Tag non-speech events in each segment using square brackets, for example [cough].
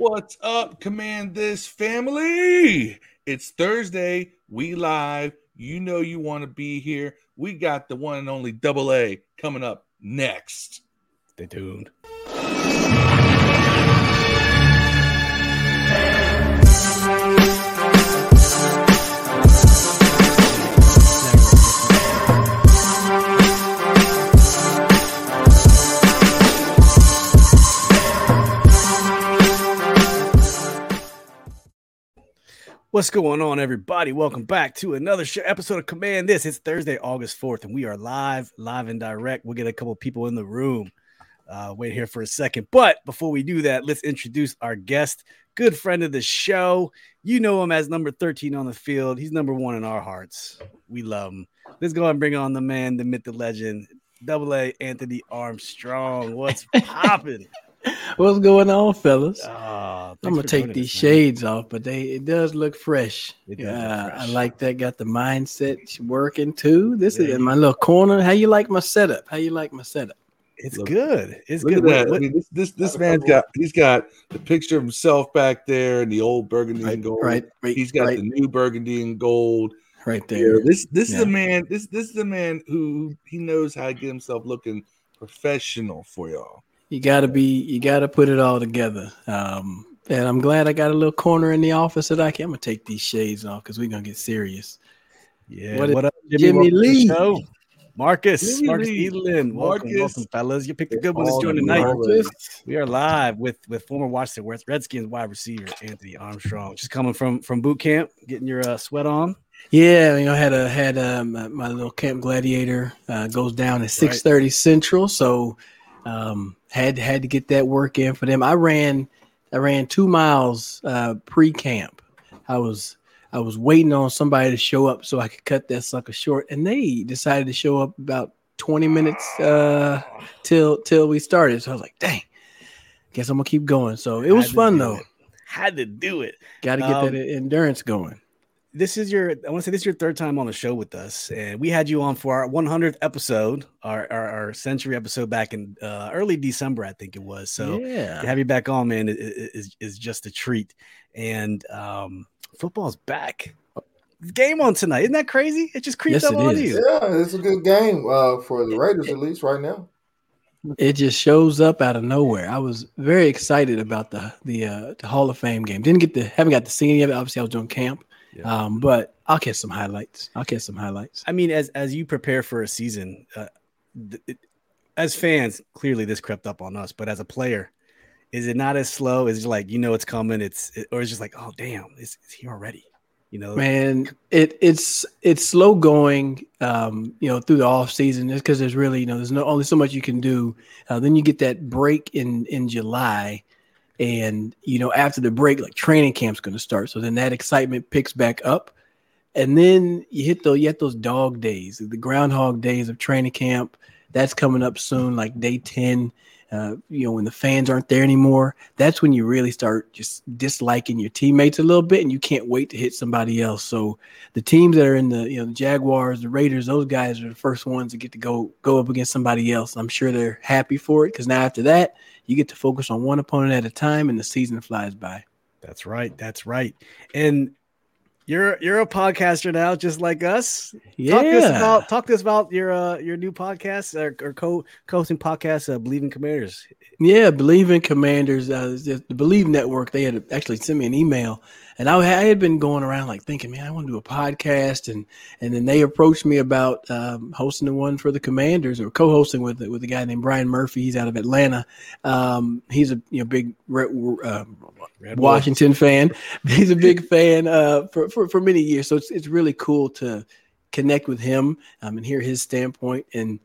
What's up, Command This family? It's Thursday. We live. You know you want to be here. We got the one and only Double A coming up next. Stay tuned. What's going on, everybody? Welcome back to another sh- episode of Command This. It's Thursday, August 4th, and we are live, live and direct. We'll get a couple people in the room. Uh, wait here for a second. But before we do that, let's introduce our guest, good friend of the show. You know him as number 13 on the field. He's number one in our hearts. We love him. Let's go and bring on the man, the myth, the legend, double A Anthony Armstrong. What's [laughs] popping? [laughs] What's going on, fellas? Uh, I'm gonna take joining these us, man. shades off, but they it does look fresh. It does look Yeah, I like that. Got the mindset working too. This Yeah, is in my little corner. How you like my setup? How you like my setup? It's Look- good. It's Look good. at What- that. I mean, this this this man's got he's got the picture of himself back there in the old burgundy Right, and gold. right, right. He's got right, the new burgundy and gold. right Yeah, there. this this is a man. This this is a man who he knows how to get himself looking professional for y'all. You gotta be. You gotta put it all together. Um, and I'm glad I got a little corner in the office that I can. I'm gonna take these shades off because we're gonna get serious. Yeah. What What, is- up, Jimmy, Jimmy Welcome to the Lee. show. Marcus, Jimmy Marcus Lee. Edelin. Welcome, Marcus. welcome, fellas. You picked a good one to join the tonight. Marcus. We are live with with former Washington Redskins wide receiver Anthony Armstrong, just coming from from boot camp, getting your uh, sweat on. Yeah, you know, had a had um, my, my little Camp Gladiator uh, goes down at six thirty Central, so um, had had to get that work in for them. I ran I ran two miles uh, pre camp. I was I was waiting on somebody to show up so I could cut that sucker short, and they decided to show up about twenty minutes uh, till till we started. So I was like, dang, guess I'm gonna keep going. So it was fun though. it. Had to do it. Got to get Um, that endurance going. This is your I want to say this is your third time on the show with us, and we had you on for our 100th episode, our our, our century episode back in uh, early December, I think it was. So yeah. to have you back on, man, i- i- is is just a treat. And um, football's back. Game on tonight, isn't that crazy? It just creeps Yes, up on is. you. Yeah, it's a good game uh, for the Raiders, at least right now. it just shows up out of nowhere. I was very excited about the the, uh, the Hall of Fame game. Didn't get to haven't got to see any of it. Obviously, I was doing camp, Yeah. um, but I'll catch some highlights. I'll catch some highlights. I mean, as as you prepare for a season, uh, th- it, as fans, clearly this crept up on us. But as a player, is it not as slow? Is it like you know it's coming? It's it, or it's just like oh damn, it's, it's here already. You know, Man, it it's it's slow going, um, you know, through the off season just because there's really you know there's no only so much you can do. Uh, then you get that break in in July, and you know after the break, like training camp's going to start. So then that excitement picks back up, and then you hit those you hit those dog days, the groundhog days of training camp. That's coming up soon, like day ten. Uh, you know, when the fans aren't there anymore, that's when you really start just disliking your teammates a little bit, and you can't wait to hit somebody else. So the teams that are in the you know the Jaguars, the Raiders, those guys are the first ones to get to go go up against somebody else. I'm sure they're happy for it because now after that, you get to focus on one opponent at a time, and the season flies by. that's right, that's right. And you're you're a podcaster now, just like us. Yeah, Talk to us about talk to us about your uh your new podcast or, or co co-hosting podcast, uh, Believe in Commanders. Yeah, Believe in Commanders, uh, the Believe Network. They had actually sent me an email, and I, I had been going around like thinking, man, I want to do a podcast, and and then they approached me about um, hosting the one for the Commanders or co-hosting with with a guy named Brian Murphy. He's out of Atlanta. Um, he's a you know big Red, uh, Red Washington fan. [laughs] He's a big fan uh, for, for for many years, so it's it's really cool to connect with him um, and hear his standpoint and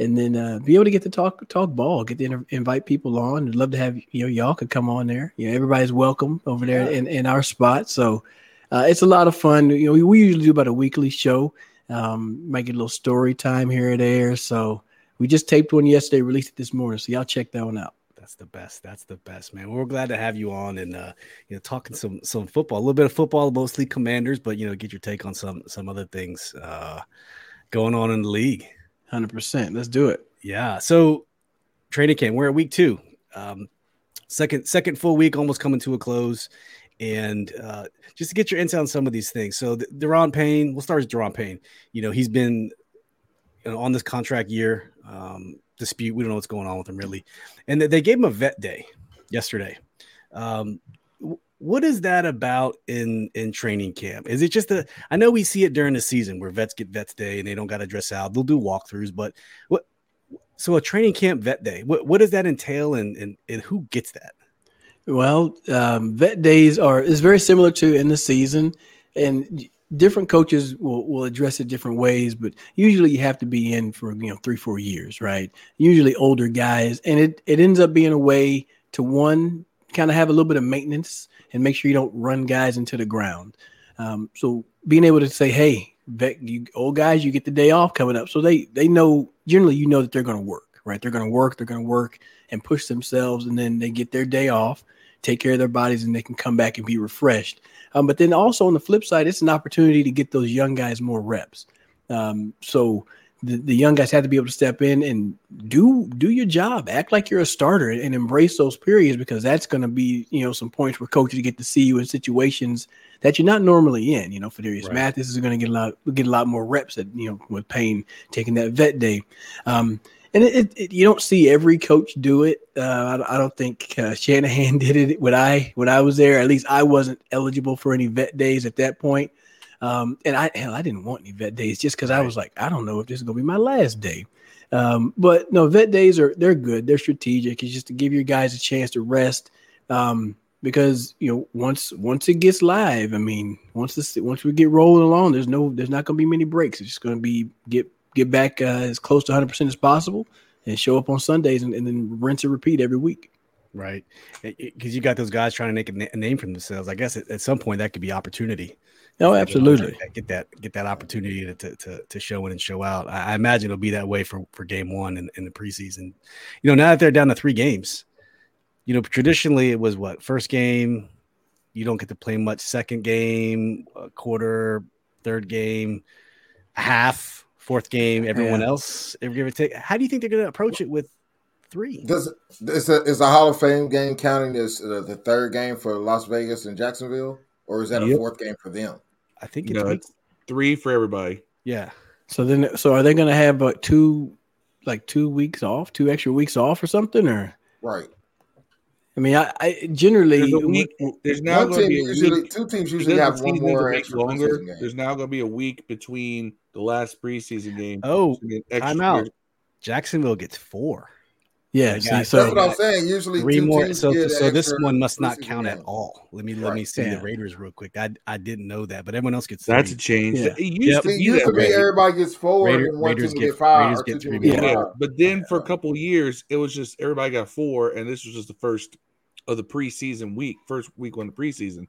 and then uh, be able to get to talk talk ball, get to inter- invite people on. I'd love to have you know y'all could come on there. You know, everybody's welcome over there in, in our spot. So uh, it's a lot of fun. You know, we, we usually do about a weekly show. Um, might get a little story time here or there. So we just taped one yesterday, released it this morning. So y'all check that one out. That's the best. That's the best, man. We're glad to have you on and uh, you know, talking some some football, a little bit of football, mostly commanders, but you know, get your take on some some other things uh going on in the league. Hundred percent. Let's do it. Yeah. So training camp, we're at week two. Um, second second full week almost coming to a close, and uh, just to get your insight on some of these things. So the, Daron Payne, we'll start with Daron Payne. You know, he's been you know, on this contract year um, dispute. We don't know what's going on with him really, and they gave him a vet day yesterday. Um, what is that about in in training camp? Is it just a? I know we see it during the season where vets get vets day and they don't got to dress out. They'll do walkthroughs, but what? So a training camp vet day. What what does that entail, and and, and who gets that? Well, um, vet days are is very similar to in the season, and different coaches will, will address it different ways. But usually, you have to be in for you know three four years, right? Usually older guys, and it it ends up being a way to one kind of have a little bit of maintenance and make sure you don't run guys into the ground. Um, so being able to say, hey, vet, you old guys, you get the day off coming up. So they they know generally you know that they're going to work, right? They're going to work, they're going to work and push themselves, and then they get their day off, take care of their bodies, and they can come back and be refreshed. Um, but then also on the flip side, it's an opportunity to get those young guys more reps. Um, so the, the young guys have to be able to step in and do do your job act like you're a starter and embrace those periods because that's going to be you know some points where coaches get to see you in situations that you're not normally in you know Phidarian right. Mathis is going to get a lot get a lot more reps at you know with Payne taking that vet day um, and it, it, you don't see every coach do it. Uh, I, I, don't think uh, Shanahan [laughs] did it when I when I was there. At least I wasn't eligible for any vet days at that point. Um, and I hell, I didn't want any vet days just because. I was like, I don't know if this is gonna be my last day. Um, but no, vet days are they're good. They're strategic. It's just to give your guys a chance to rest. Um, because you know once once it gets live, I mean, once this once we get rolling along, there's no there's not gonna be many breaks. It's just gonna be get get back uh, as close to 100 percent as possible and show up on Sundays and, and then rinse and repeat every week. Right, because you got those guys trying to make a, na- a name for themselves. I guess at, at, some point that could be opportunity. Oh, absolutely. Get that get that opportunity to, to, to show in and show out. I, I, imagine it'll be that way for, for game one in, in the preseason. You know, now that they're down to three games, you know, traditionally it was what first game, you don't get to play much. Second game, quarter, third game, half, fourth game, everyone yeah. else, give or take. How do you think they're going to approach it with three? Does is the, is the Hall of Fame game counting as uh, the third game for Las Vegas and Jacksonville, or is that yep. a fourth game for them? I think it's, no, it's three for everybody. Yeah. So then, so are they going to have uh, two, like two weeks off, two extra weeks off, or something, or right? I mean, I, I generally there's, week, there's now going to be usually, week, two teams usually have one more extra longer. There's now going to be a week between the last preseason game. Oh, time out. Jacksonville gets four. Yeah, see, so that's what I'm saying. Usually, three more. So, so this one must not count at all. Let me let me see yeah. the Raiders real quick. I I didn't know that, but everyone else gets. That's a change. Yeah. It used yep. to be, used to be everybody gets four Raider, and one Raiders team get, get five. Raiders get three. Yeah. yeah, but then for a couple years, it was just everybody got four, and this was just the first of the preseason week, first week on the preseason.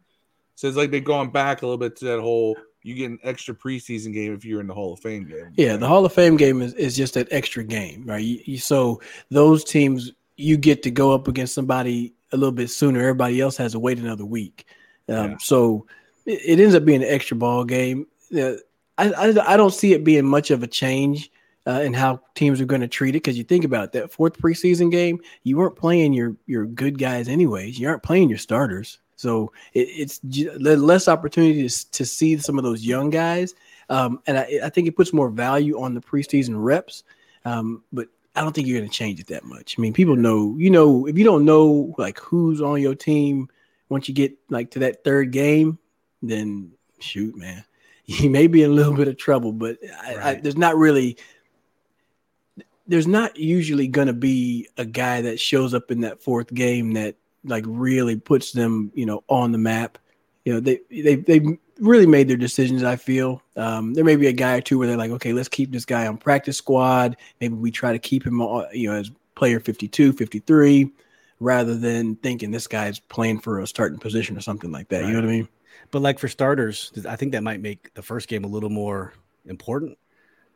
So it's like they're going back a little bit to that whole you get an extra preseason game if you're in the Hall of Fame game. Yeah, the Hall of Fame game is, is just that extra game, right? You, you, so those teams, you get to go up against somebody a little bit sooner. Everybody else has to wait another week. Um, yeah. So it, it, ends up being an extra ball game. Uh, I, I, I, don't see it being much of a change uh, in how teams are going to treat it because you think about it, that fourth preseason game, you weren't playing your your good guys anyways. You aren't playing your starters. So it, it's less opportunity to, to see some of those young guys. Um, and I, I, think it puts more value on the preseason reps. Um, but I don't think you're going to change it that much. I mean, people know, you know, if you don't know like who's on your team once you get like to that third game, then shoot, man, [laughs] you may be in a little bit of trouble. But I, right. I, there's not really, there's not usually going to be a guy that shows up in that fourth game that like really puts them, you know, on the map. You know, they they they really made their decisions. I feel um, there may be a guy or two where they're like, okay, let's keep this guy on practice squad. Maybe we try to keep him, on, you know, as player 52, 53, rather than thinking this guy's playing for a starting position or something like that. Right. You know what I mean? But like for starters, I think that might make the first game a little more important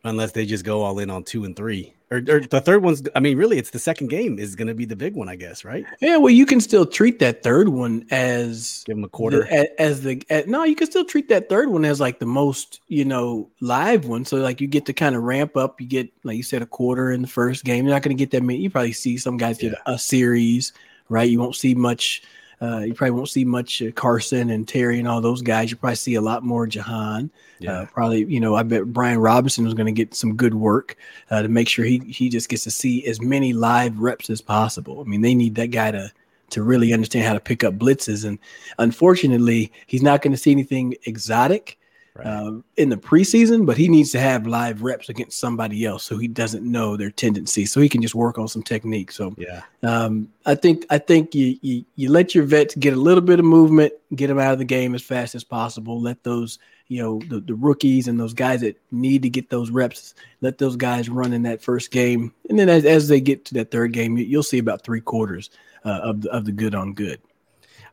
unless they just go all in on two and three. Or, or, the third one's, I mean, really, it's the second game is going to be the big one, I guess, right? Yeah, well, you can still treat that third one as give them a quarter the, as the as, no, you can still treat that third one as like the most you know live one. So like you get to kind of ramp up. You get like you said a quarter in the first game. You're not going to get that many. You probably see some guys get yeah. a series right? You won't see much. Uh, you probably won't see much uh, Carson and Terry and all those guys. You probably see a lot more Jahan. Yeah. Uh, probably, you know, I bet Brian Robinson was going to get some good work uh, to make sure he he just gets to see as many live reps as possible. I mean, they need that guy to to really understand how to pick up blitzes, and unfortunately, he's not going to see anything exotic Right. um, in the preseason, but he needs to have live reps against somebody else so he doesn't know their tendency, so he can just work on some technique. So yeah. um, I think I think you, you you let your vets get a little bit of movement, get them out of the game as fast as possible. Let those you know the, the rookies and those guys that need to get those reps, let those guys run in that first game, and then as, as they get to that third game, you, you'll see about three quarters uh, of the, of the good on good.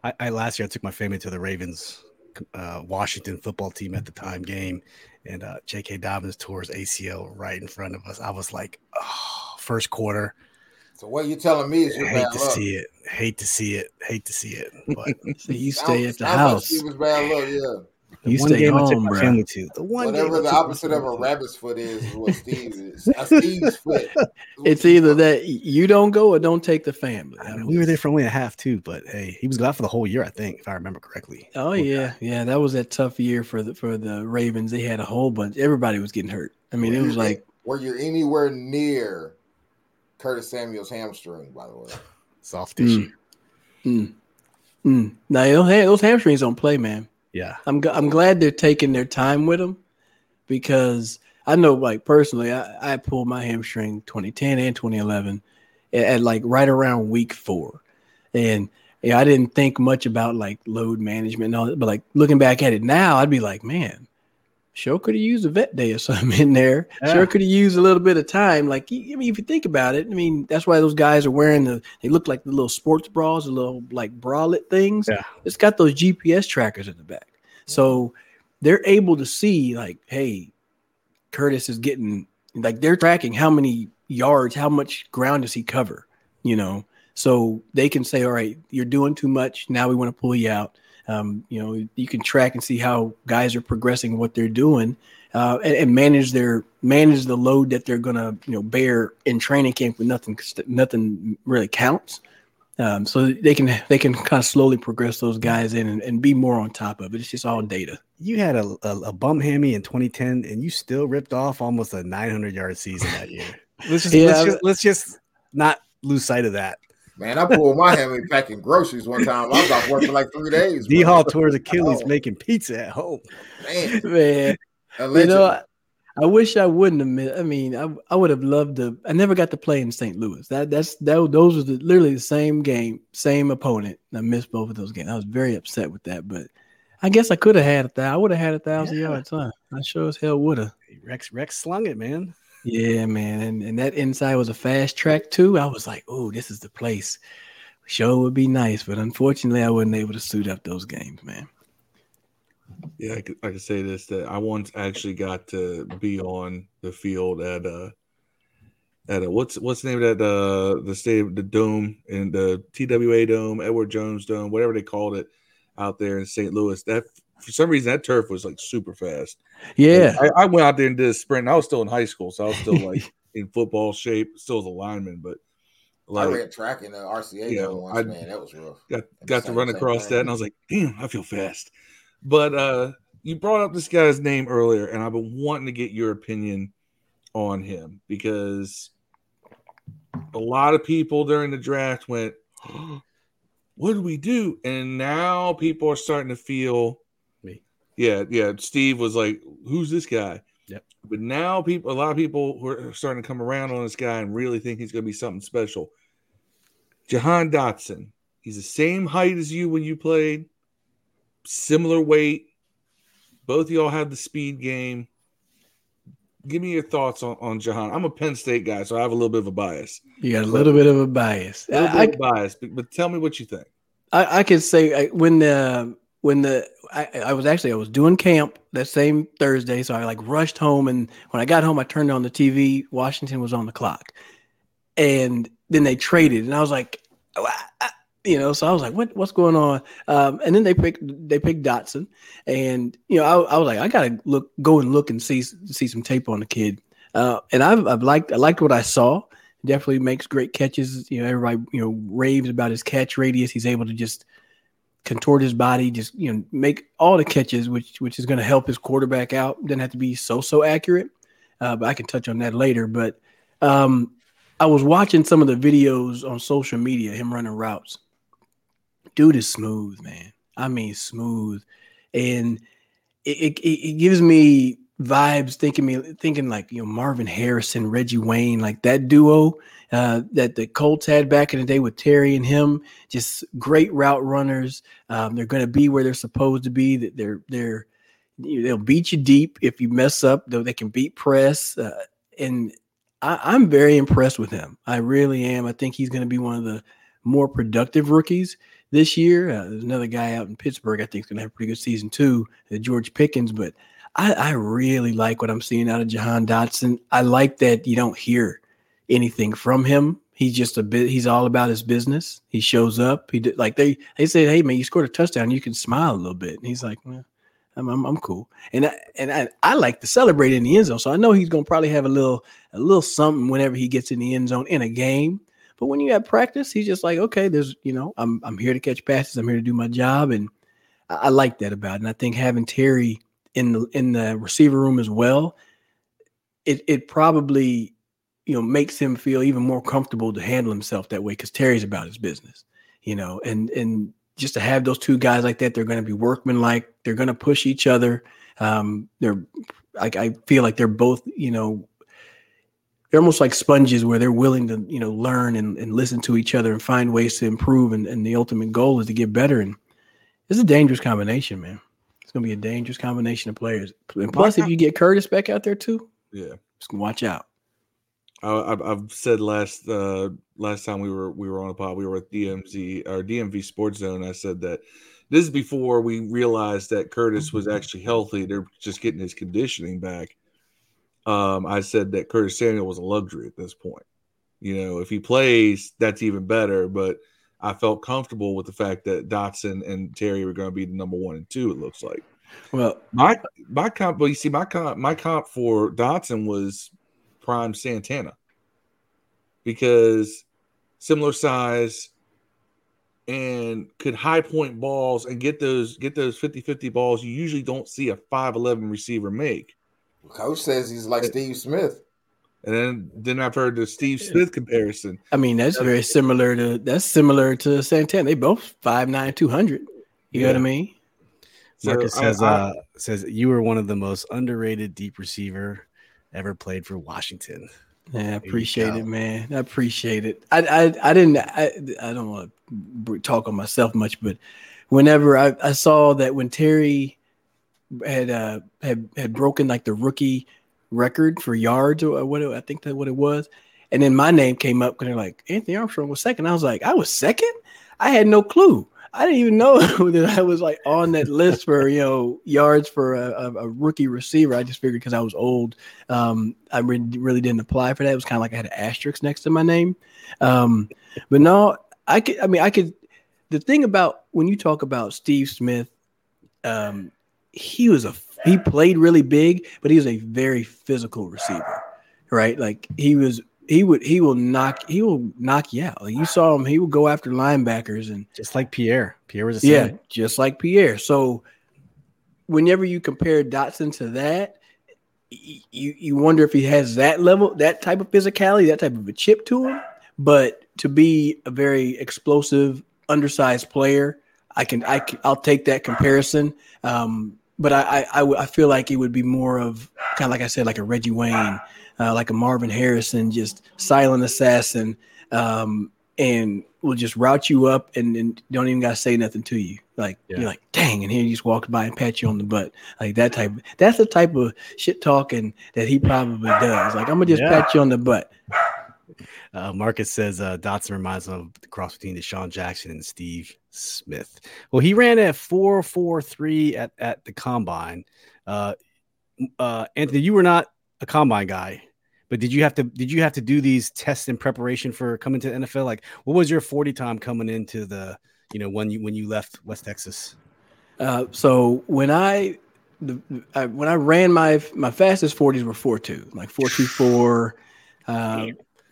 I, I last year I took my family to the Ravens uh, Washington football team at the time game, and uh, J.K. Dobbins tore his ACL right in front of us. I was like, oh, first quarter. So what you telling me is your hate to luck. see it. Hate to see it. Hate to see it. But So [laughs] you stay at the house. Was bad luck, yeah. The You one stay game I took home, my bro. family to. The one Whatever game the opposite of a rabbit's foot is, is what Steve [laughs] is. A Steve's foot. It's Steve either that you don't go or don't take the family. I mean, we were there for only a half too, but hey, he was gone for the whole year, I think, if I remember correctly. Oh yeah, yeah. That was a tough year for the for the Ravens. They had a whole bunch. Everybody was getting hurt. I mean, it was like were you anywhere near Curtis Samuel's hamstring, by the way? Soft tissue. Mm, mm. Now those, ha- those hamstrings don't play, man. Yeah. I'm I'm glad they're taking their time with them because I know, like personally, I, I pulled my hamstring 2010 and 2011 at, at like right around week four, and yeah, I didn't think much about like load management and all that. But like looking back at it now, I'd be like, man, sure could have used a vet day or [laughs] something in there. Yeah. Sure could have used a little bit of time. Like, I mean, if you think about it, I mean, that's why those guys are wearing the. They look like the little sports bras, the little like bralette things. Yeah. It's got those GPS trackers in the back, so they're able to see like, hey, Curtis is getting like they're tracking how many yards, how much ground does he cover, you know. So they can say, all right, you're doing too much. Now we want to pull you out. Um, you know, you can track and see how guys are progressing, what they're doing, uh, and, and manage their manage the load that they're gonna you know bear in training camp when nothing nothing really counts. Um, so they can they can kind of slowly progress those guys in and, and be more on top of it. It's just all data. You had a, a, a bum hammy in 2010, and you still ripped off almost a 900 yard season that year. [laughs] Let's just, Yeah, let's, just let's just not lose sight of that. Man, I pulled my hammy packing groceries one time. I was off work for like three days. D bro. Hall tore his Achilles Oh. making pizza at home. Man, [laughs] Man, you know, I, I wish I wouldn't have. Missed, I mean, I, I would have loved to. I never got to play in St. Louis. That that's that. Those were the, literally the same game, same opponent. I missed both of those games. I was very upset with that, but I guess I could have had a thousand. I would have had a thousand Yeah. yards. Huh? I sure as hell would have. Rex Rex slung it, man. Yeah, man, and and that inside was a fast track too. I was like, oh, this is the place. Show would be nice, but unfortunately, I wasn't able to suit up those games, man. Yeah, I could, I could say this that I once actually got to be on the field at uh at a, what's what's the name of that uh the state of the dome in the TWA dome, Edward Jones dome, whatever they called it out there in St. Louis. That for some reason that turf was like super fast. Yeah, I, I went out there and did a sprint. and I was still in high school, so I was still [laughs] like in football shape, still as a lineman, but I like ran track in the RCA Yeah, though once, I- man. That was rough. got got to run across thing. that and I was like, damn, I feel fast. But uh you brought up this guy's name earlier, and I've been wanting to get your opinion on him because a lot of people during the draft went, [gasps] What do we do? And now people are starting to feel Me. Yeah, yeah. Steve was like, Who's this guy? Yep. But now people a lot of people who are starting to come around on this guy and really think he's gonna be something special. Jahan Dotson. He's the same height as you when you played, similar weight. Both of y'all have the speed game. Give me your thoughts on, on Jahan. I'm a Penn State guy, so I have a little bit of a bias. you got a little bit of a bias. A little I, bit of bias, but, but tell me what you think. I, I could say I, when the when the I, I was actually I was doing camp that same Thursday, so I like rushed home, and when I got home, I turned on the TV. Washington was on the clock, and then they traded, and I was like, you know, so I was like, what what's going on? Um, and then they picked they picked Dotson, and you know, I, I was like, I gotta look go and look and see see some tape on the kid. Uh, and I've I've liked I liked what I saw. definitely makes great catches. You know, everybody you know raves about his catch radius. He's able to just contort his body, just you know make all the catches, which which is going to help his quarterback out. Doesn't have to be so so accurate, uh, but I can touch on that later. But um, I was watching some of the videos on social media, him running routes. Dude is smooth, man. I mean, smooth, and it, it, it gives me vibes thinking me thinking like you know Marvin Harrison, Reggie Wayne, like that duo uh, that the Colts had back in the day with Terry and him. Just great route runners. Um, they're going to be where they're supposed to be. That they're they're they'll beat you deep if you mess up. Though they can beat press, uh, and I, am very impressed with him. I really am. I think he's going to be one of the more productive rookies this year. Uh, there's another guy out in Pittsburgh. I think is going to have a pretty good season too, uh, George Pickens. But I, I, really like what I'm seeing out of Jahan Dotson. I like that you don't hear anything from him. He's just a bit. He's all about his business. He shows up. He did like they they say, "Hey man, you scored a touchdown. You can smile a little bit." And he's like, well, I'm, I'm, I'm cool. And I, and I, I like to celebrate in the end zone. So I know he's gonna probably have a little a little something whenever he gets in the end zone in a game. But when you have practice, he's just like, okay, there's you know, I'm I'm here to catch passes. I'm here to do my job, and I, I like that about it. And I think having Terry in the in the receiver room as well, it it probably you know makes him feel even more comfortable to handle himself that way because Terry's about his business, you know, and and just to have those two guys like that, they're going to be workman like. They're going to push each other. Um, they're like I feel like they're both you know they're almost like sponges where they're willing to you know learn and, and listen to each other and find ways to improve and, and the ultimate goal is to get better and it's a dangerous combination man it's going to be a dangerous combination of players. And plus, if you get Curtis back out there too, yeah, just watch out. I, have said last uh, last time we were we were on a pod, we were at DMZ or DMV Sports Zone. I said that this is before we realized that Curtis was actually healthy. They're just getting his conditioning back. Um, I said that Curtis Samuel was a luxury at this point. You know, if he plays, that's even better. But I felt comfortable with the fact that Dotson and Terry were going to be the number one and two. It looks like. Well, my my comp, but you see, my comp, my comp for Dotson was prime Santana because similar size and could high point balls and get those get those 50-50 balls you usually don't see a 5'11 receiver make. Coach says he's like Steve Smith. And then then I've heard the Steve Smith comparison. I mean, that's very similar to that's similar to Santana. They both five nine two hundred. You yeah. know what I mean? Marcus so, says I, I, uh, says you were one of the most underrated deep receiver ever played for Washington. Yeah, I appreciate it, man. I appreciate it. I I, I didn't I, I don't want to talk on myself much, but whenever I, I saw that when Terry had uh had had broken like the rookie record for yards or what I think that what it was. And then my name came up because they're like, Anthony Armstrong was second. I was like, I was second? I had no clue. I didn't even know [laughs] that I was like on that list for you know yards for a, a rookie receiver. I just figured because I was old, um, I really, really didn't apply for that. It was kind of like I had an asterisk next to my name. Um, but no, I could. I mean, I could. The thing about when you talk about Steve Smith, um, he was a he played really big, but he was a very physical receiver, right? Like he was he would he will knock he will knock you out. Like you saw him, he would go after linebackers and just like Pierre. Pierre was a yeah, just like Pierre. So whenever you compare Dotson to that, you you wonder if he has that level, that type of physicality, that type of a chip to him. But to be a very explosive, undersized player, I can I I'll take that comparison. Um, but I, I, I feel like it would be more of kind of like I said, like a Reggie Wayne, uh, like a Marvin Harrison, just silent assassin, um, and will just route you up and, and don't even gotta say nothing to you. Like yeah. you're like, dang, and he just walks by and pat you on the butt, like that type. That's the type of shit talking that he probably does. Like I'm gonna just yeah. pat you on the butt. Uh, Marcus says uh, Dotson reminds him of the cross between DeSean Jackson and Steve Smith. Well, he ran at four four three at at the combine. Uh, uh, Anthony, you were not a combine guy, but did you have to did you have to do these tests in preparation for coming to NFL? Like, what was your forty time coming into the you know when you when you left West Texas? Uh, so when I, the, I when I ran my my fastest forties were four two, like four two four. Uh,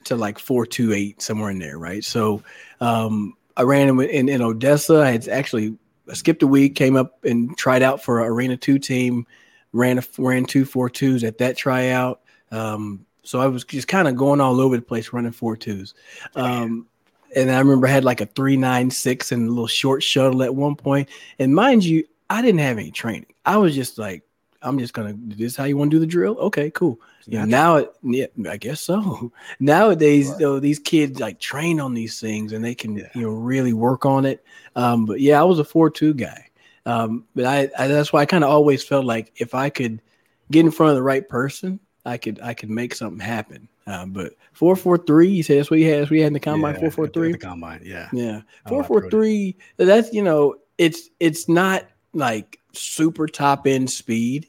to like four two eight somewhere in there, right? So um, I ran in, in, in Odessa. I had actually I skipped a week, came up and tried out for a Arena Two team, ran a, ran two four twos at that tryout. Um, so I was just kind of going all over the place running four twos. Um, and I remember I had like a three nine six and a little short shuttle at one point. And mind you, I didn't have any training. I was just like, I'm just gonna. This is how you want to do the drill? Okay, cool. Yeah. Now, it, yeah, I guess so. [laughs] Nowadays, right. though, these kids like train on these things and they can, yeah. you know, really work on it. Um, but yeah, I was a four-two guy. Um, but I, I that's why I kind of always felt like if I could get in front of the right person, I could I could make something happen. Um, but four four three, you said that's what he had. we had in the combine. Four four three. The combine, yeah, yeah. Four four three. That's you know, it's it's not like super top end speed,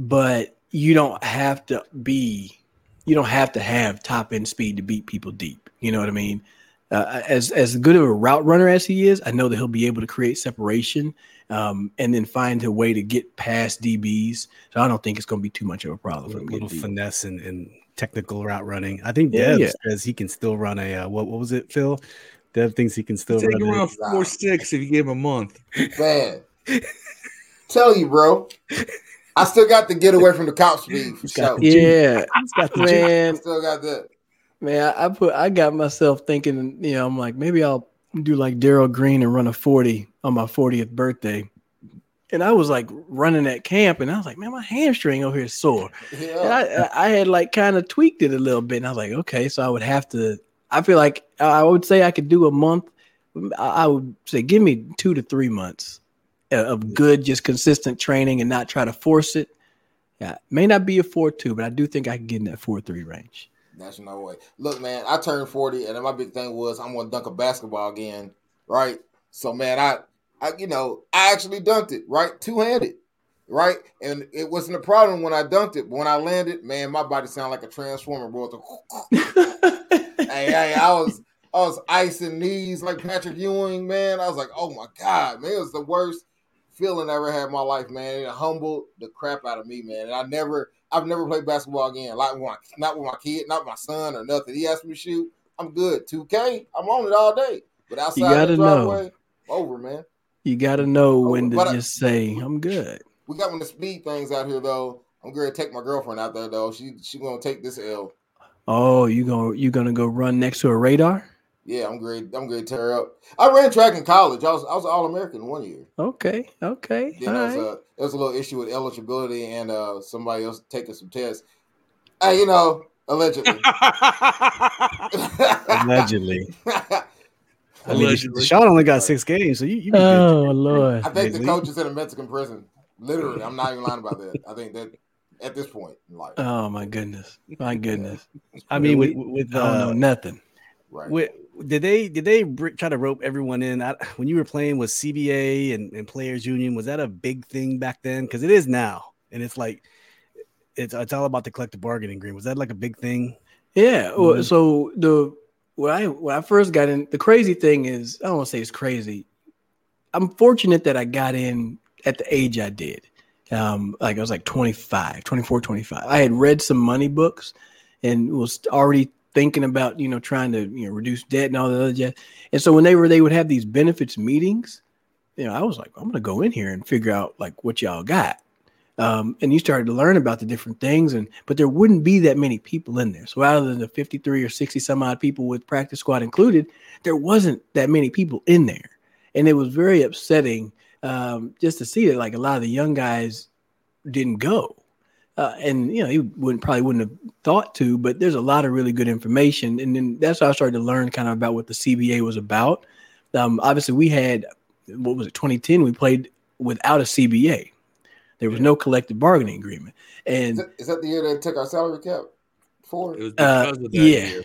but you don't have to be, you don't have to have top end speed to beat people deep. You know what I mean? Uh, as as good of a route runner as he is, I know that he'll be able to create separation um, and then find a way to get past DBs. So I don't think it's going to be too much of a problem. A little, little finesse and, and, technical route running. I think Dev yeah, yeah. says he can still run a uh, what, what was it, Phil? Dev thinks he can still Take run around four six if you give him a month. Man, tell you, bro. I still got to get away from the cop speed. yeah, man, [laughs] still got that. Man, I put I got myself thinking, you know, I'm like, maybe I'll do like Darrell Green and run a 40 on my 40th birthday. And I was like running at camp, and I was like, man, my hamstring over here is sore. Yeah. I, I had like kind of tweaked it a little bit, and I was like, okay, so I would have to. I feel like I would say I could do a month. I would say give me two to three months Uh, of good, just consistent training, and not try to force it. Yeah, may not be a four two, but I do think I can get in that four three range. That's no way. Look, man, I turned 40 and my big thing was I'm gonna dunk a basketball again, right? So man, I I you know, I actually dunked it, right? Two-handed. Right? And it wasn't a problem when I dunked it, but when I landed, man, my body sounded like a transformer, bro. [laughs] hey, hey, I was I was icing knees like Patrick Ewing, man. I was like, oh my God, man, it was the worst feeling I ever had in my life, man. It humbled the crap out of me, man. And I never I've never played basketball again. Like with my, not with my kid, not my son or nothing. He asked me to shoot. I'm good. 2K, I'm on it all day. But outside the driveway, know. over, man. You gotta know over. when to but just I, say I'm good. We got one of the speed things out here though. I'm gonna take my girlfriend out there though. She she gonna take this L. Oh, you gonna you gonna go run next to a radar? Yeah, I'm great. I'm great. Tear up. I ran track in college. I was I was all American one year. Okay. Okay. Then there was, right. a, there was a little issue with eligibility and uh, somebody else taking some tests. Hey, you know, allegedly. [laughs] allegedly. [laughs] I mean, Sean only got six games, so you. you oh good. lord! I think the coach is in a Mexican prison. Literally, I'm not even lying about that. I think that at this point in life. Oh my goodness! My goodness! [laughs] I mean, with, with uh, I don't know nothing. Right. With did they did they try to rope everyone in? I, when you were playing with CBA and, and Players Union, was that a big thing back then? Because it is now, and it's like it's it's all about the collective bargaining agreement. Was that like a big thing? Yeah. Mm-hmm. so the when I when I first got in, the crazy thing is I don't want to say it's crazy. I'm fortunate that I got in at the age I did. Um, like I was like 25, 24, 25. I had read some money books and was already thinking about you know trying to you know reduce debt and all the other jazz. And so when they were they would have these benefits meetings, you know, I was like, I'm gonna go in here and figure out like what y'all got. Um, and you started to learn about the different things, and but there wouldn't be that many people in there. So out of the 53 or 60 some odd people with practice squad included, there wasn't that many people in there, and it was very upsetting um, just to see that like a lot of the young guys didn't go. Uh, and you know, he wouldn't probably wouldn't have thought to, but there's a lot of really good information, and then that's how I started to learn kind of about what the CBA was about. Um, obviously, we had what was it, 2010? We played without a CBA. There was yeah. no collective bargaining agreement, and is that, is that the year they took our salary cap for? It was uh, yeah. Year.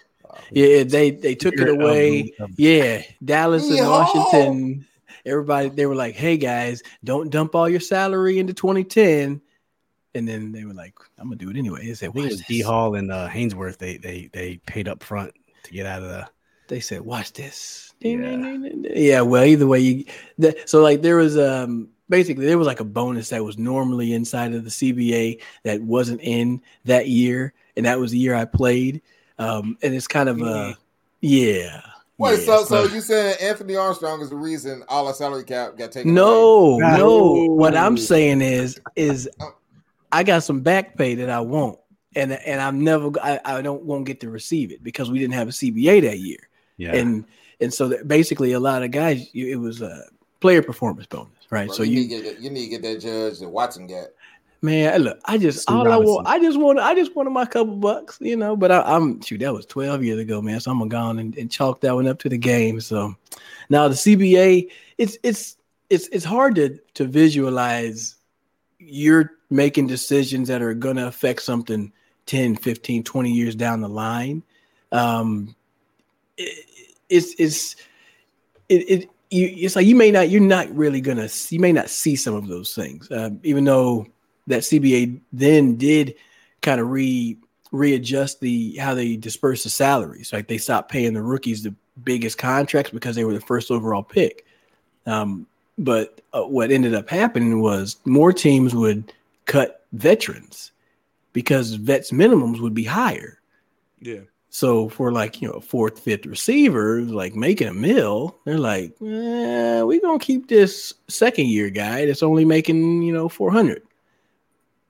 Yeah, they they took it away. Yeah, Dallas and Washington. Everybody, they were like, "Hey guys, don't dump all your salary into 2010." And then they were like, "I'm gonna do it anyway." They said, "What is D Hall and uh, Haynesworth? They they they paid up front to get out of the." They said, "Watch this." Yeah. yeah well, either way, you the, so like there was um basically there was like a bonus that was normally inside of the CBA that wasn't in that year, and that was the year I played. um, and it's kind of a yeah. Wait, yeah, so so you saying Anthony Armstrong is the reason all our salary cap got taken? No, No. no. What I'm saying is, is I got some back pay that I want, and and I'm never, I, I don't won't get to receive it because we didn't have a CBA that year, Yeah. and and so that basically a lot of guys, you- it was a player performance bonus, right? Bro, so you, you, need to get, you need to get that judge that Watson got. man, look, I just Steve all I want, I just want, I just wanted my couple bucks, you know. But I, I'm shoot, that was 12 years ago, man. So I'm gone and, and chalk that one up to the game. So now the CBA, it's it's it's it's hard to to visualize you're making decisions that are going to affect something 10 15 20 years down the line um it, it's it's it, it you, it's like you may not you're not really gonna you may not see some of those things um, even though that cba then did kind of re readjust the how they disperse the salaries. Like they stopped paying the rookies the biggest contracts because they were the first overall pick. Um, but uh, what ended up happening was more teams would cut veterans because vets minimums would be higher. Yeah. So for like you know a fourth, fifth receiver, like making a mill, they're like, eh, we're gonna keep this second year guy that's only making you know four hundred.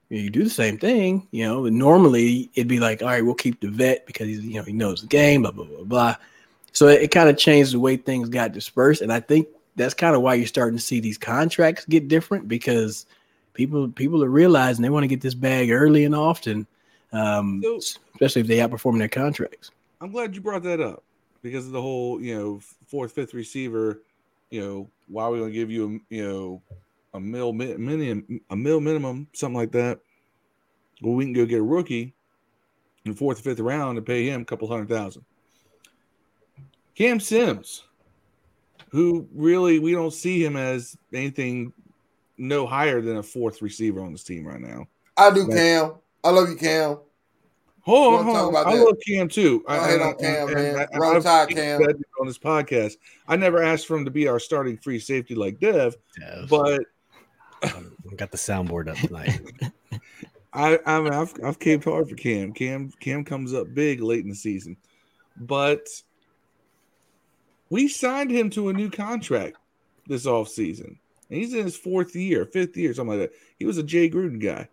You do the same thing, you know. Normally it'd be like, all right, we'll keep the vet because he's you know he knows the game, blah blah blah blah. So it, it kind of changed the way things got dispersed, and I think that's kind of why you're starting to see these contracts get different because people people are realizing they want to get this bag early and often, um, So- especially if they outperform their contracts. I'm glad you brought that up because of the whole, you know, fourth, fifth receiver. You know, why are we going to give you a, you know, a mil mi- minimum, a mil minimum, something like that? Well, we can go get a rookie in the fourth, fifth round and pay him a couple hundred thousand. Cam Sims, who really we don't see him as anything no higher than a fourth receiver on this team right now. I do, Right. Cam. I love you, Cam. Hold on, hold on. about I that. love Cam too. Go ahead on Cam, man. and Roll I've Tide, said Cam. on this podcast. I never asked for him to be our starting free safety like Dev, but um, I got the soundboard up tonight. [laughs] I, I mean, I've I've caved hard for Cam. Cam Cam comes up big late in the season, but we signed him to a new contract this offseason. and he's in his fourth year, fifth year, something like that. He was a Jay Gruden guy.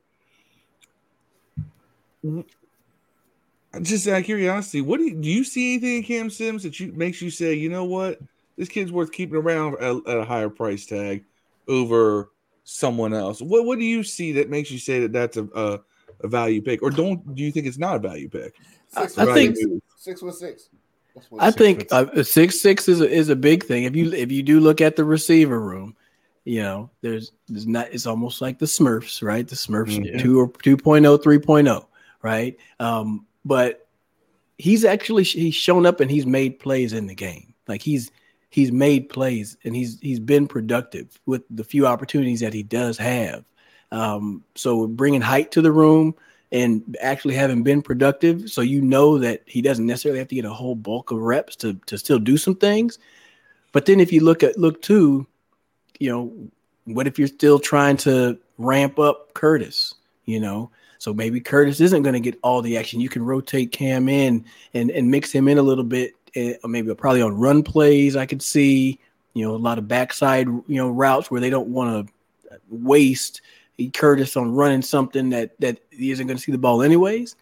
Just out of curiosity, what do you, do you see anything in Cam Sims that you makes you say, you know what, this kid's worth keeping around at, at a higher price tag over someone else? What what do you see that makes you say that that's a, a, a value pick, or don't do you think it's not a value pick? Six, I with think- six, six with six. That's what I six think uh, six six is a, is a big thing. If you if you do look at the receiver room, you know there's there's not. It's almost like the Smurfs, right? The Smurfs Mhm. two or 2.0, 3.0, right? Um, but he's actually he's shown up and he's made plays in the game. Like he's he's made plays and he's he's been productive with the few opportunities that he does have. Um, so bringing height to the room and actually having been productive, so you know that he doesn't necessarily have to get a whole bulk of reps to to still do some things. But then if you look at look too, you know, what if you're still trying to ramp up Curtis? You know, so maybe Curtis isn't going to get all the action. You can rotate Cam in and and mix him in a little bit, eh, maybe probably on run plays. I could see, you know, a lot of backside, you know, routes where they don't want to waste Curtis on running something that that he isn't going to see the ball anyways.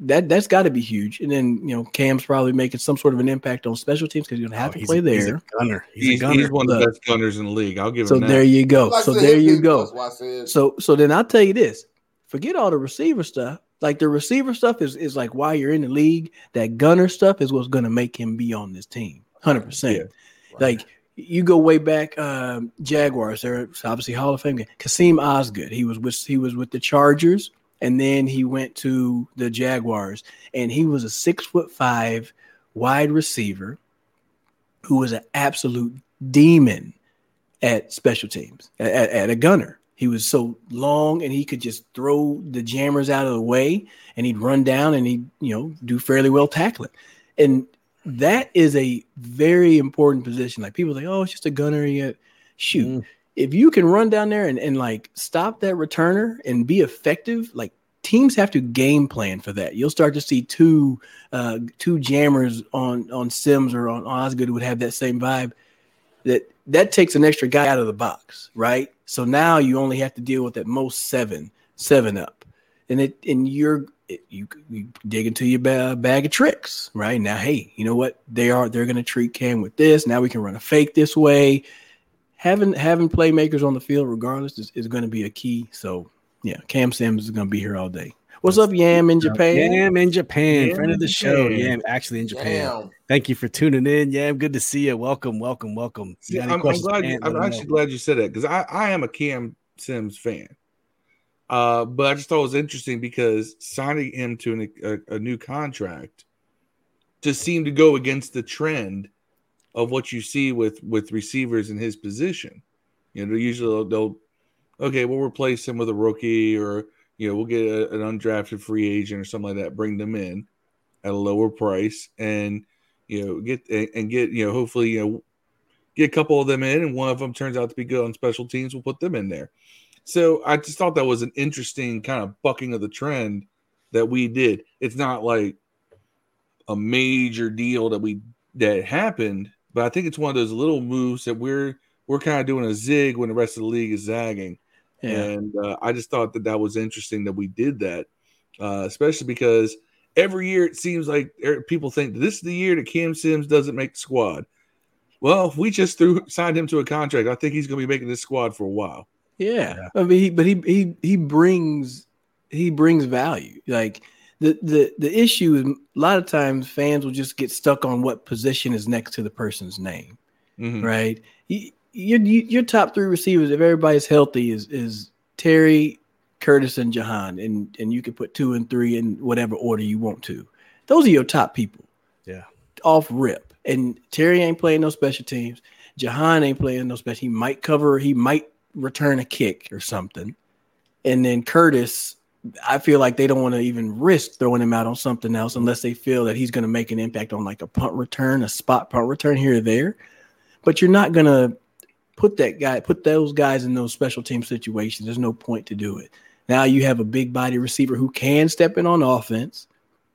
That that's got to be huge. And then you know, Cam's probably making some sort of an impact on special teams because he's going to have Oh, to play a- he's there. a gunner. He's, He's, a gunner. he's one of the best gunners in the league. I'll give So him that. there you go. Like So there you go. That's why I said So so then I'll tell you this. Forget all the receiver stuff. Like the receiver stuff is is like why you're in the league. That gunner stuff is what's gonna make him be on this team. Hundred percent. Like you go way back, um, Jaguars. They're obviously Hall of Fame. Kassim Osgood. He was with he was with the Chargers, and then he went to the Jaguars, and he was a six foot five wide receiver who was an absolute demon at special teams, at, at- at a gunner. He was so long and he could just throw the jammers out of the way and he'd run down and he'd, you know, do fairly well tackling. And that is a very important position. Like people say, oh, it's just a gunner. Shoot. Mm. If you can run down there and, and like stop that returner and be effective, like teams have to game plan for that. You'll start to see two uh, two jammers on on Sims or on Osgood would have that same vibe. That that takes an extra guy out of the box, right? So now you only have to deal with at most seven, seven up, and it and you're it, you, you dig into your ba- bag of tricks, right? Now, hey, you know what? They are they're going to treat Cam with this. Now we can run a fake this way. Having having playmakers on the field, regardless, is, is going to be a key. So yeah, Cam Sims is going to be here all day. What's up, Yam in Japan? Yam in Japan, Yam friend of the in show. Japan. Yam actually in Japan. Damn. Thank you for tuning in. Yam, good to see you. Welcome, welcome, welcome. You See, any I'm, I'm questions, glad. Ant, I'm actually know. glad you said that because I, I am a Cam Sims fan. Uh, but I just thought it was interesting because signing him to an, a, a new contract just seemed to go against the trend of what you see with with receivers in his position. You know, usually they'll, they'll okay, we'll replace him with a rookie or you know we'll get a, an undrafted free agent or something like that, bring them in at a lower price and you know get and and get you know hopefully you know get a couple of them in, and one of them turns out to be good on special teams, we'll put them in there. So I just thought that was an interesting kind of bucking of the trend that we did. It's not like a major deal that we that happened, but I think it's one of those little moves that we're we're kind of doing a zig when the rest of the league is zagging. Yeah. And uh, I just thought that that was interesting that we did that, uh, especially because every year it seems like er- people think this is the year that Cam Sims doesn't make the squad. Well, if we just threw signed him to a contract, I think he's going to be making this squad for a while. Yeah, I mean, he, but he he he brings he brings value. Like the the the issue is a lot of times fans will just get stuck on what position is next to the person's name, Mhm. right? You, your your top three receivers, if everybody's healthy, is is Terry, Curtis, and Jahan, and and you can put two and three in whatever order you want to. Those are your top people. Yeah. off rip. And Terry ain't playing no special teams. Jahan ain't playing no special. He might cover. He might return a kick or something. And then Curtis, I feel like they don't want to even risk throwing him out on something else unless they feel that he's going to make an impact on like a punt return, a spot punt return here or there. But you're not going to put that guy, put those guys in those special team situations. There's no point to do it. Now you have a big body receiver who can step in on offense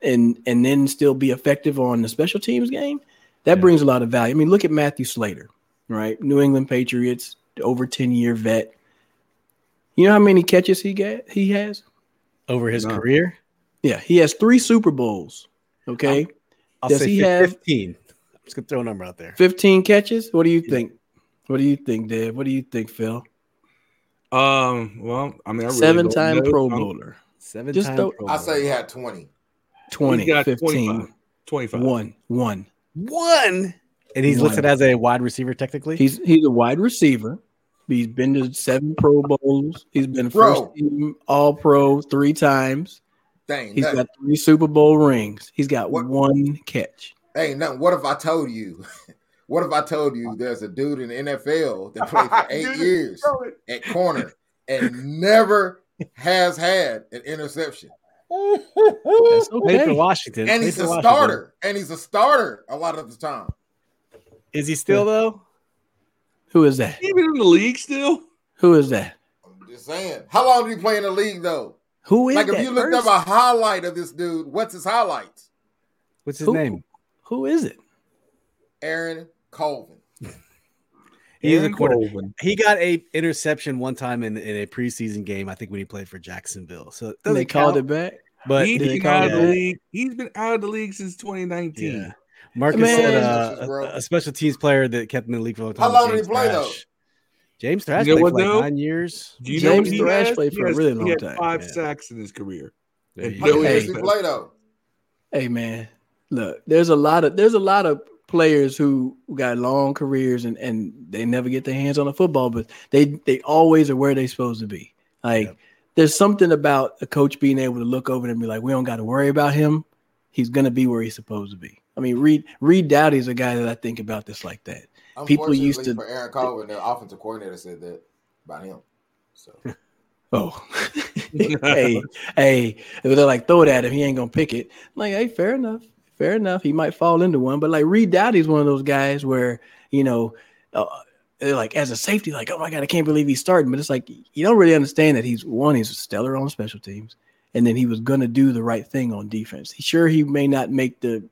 and and then still be effective on the special teams game. That Yeah. brings a lot of value. I mean, look at Matthew Slater, right? New England Patriots, over 10 year vet. You know how many catches he got he has? over his No. career. Yeah, he has three Super Bowls. Okay. I'll Does say he fif- have- 15. I'm just gonna throw a number out there. 15 catches. What do you Yeah. think? What do you think, Dave? What do you think, Phil? Um. Well, I mean, I really seven-time know. Pro I'm- Bowler. Seven Just time throw- Pro I say he had 20. 20, He's got 15, 25. 25. one, one. one, and he's One. listed as a wide receiver technically. He's he's a wide receiver. He's been to seven Pro Bowls. He's been Bro. first team All Pro three times. Dang, He's that got three Super Bowl rings. He's got What- one catch. Hey, nothing. What if I told you? [laughs] What if I told you there's a dude in the NFL that played for [laughs] eight years at corner and never has had an interception? [laughs] That's Played for okay. Washington. And Played he's a Washington. starter. And he's a starter a lot of the time. Is he still though? Who is that? Even in the league still. Who is that? I'm just saying. How long did he play in the league though? Who is that? like that? if you looked first? up a highlight of this dude, what's his highlights? What's his Who- name? Who is it? Aaron Colvin. He's a Aaron quarter. Colvin. He got a interception one time in, in a preseason game. I think when he played for Jacksonville. So they doesn't called it back. But He's did they been out of the league. He's been out of the league since 2019. yeah, Marcus Man. said uh, a, a special teams player that kept him in the league for a long How time. long did he James play, though? Thrash. James Thrash You know played what, for like though? nine years. Do you James what he Thrash has? played He for a has- really he long had time. Five Yeah. sacks in his career. There you Hey, How go. many Hey. did he play though? Hey man, look, there's a lot of there's a lot of players who got long careers and and they never get their hands on the football, but they they always are where they're supposed to be. Like Yep. there's something about a coach being able to look over and be like, we don't got to worry about him. He's gonna be where he's supposed to be. I mean, Reed Reed Doughty's a guy that I think about this like that. People used to- for Aaron Colvin, the offensive coordinator said that about him. So [laughs] Oh, [laughs] hey, hey, they're like throw it at him, he ain't gonna pick it. I'm like, hey, fair enough, fair enough. He might fall into one, but like Reed Doughty's one of those guys where you know, uh, they're like as a safety, like, oh my god, I can't believe he's starting. But it's like you don't really understand that he's one, he's stellar on special teams, and then he was going to do the right thing on defense. He, sure, he may not make the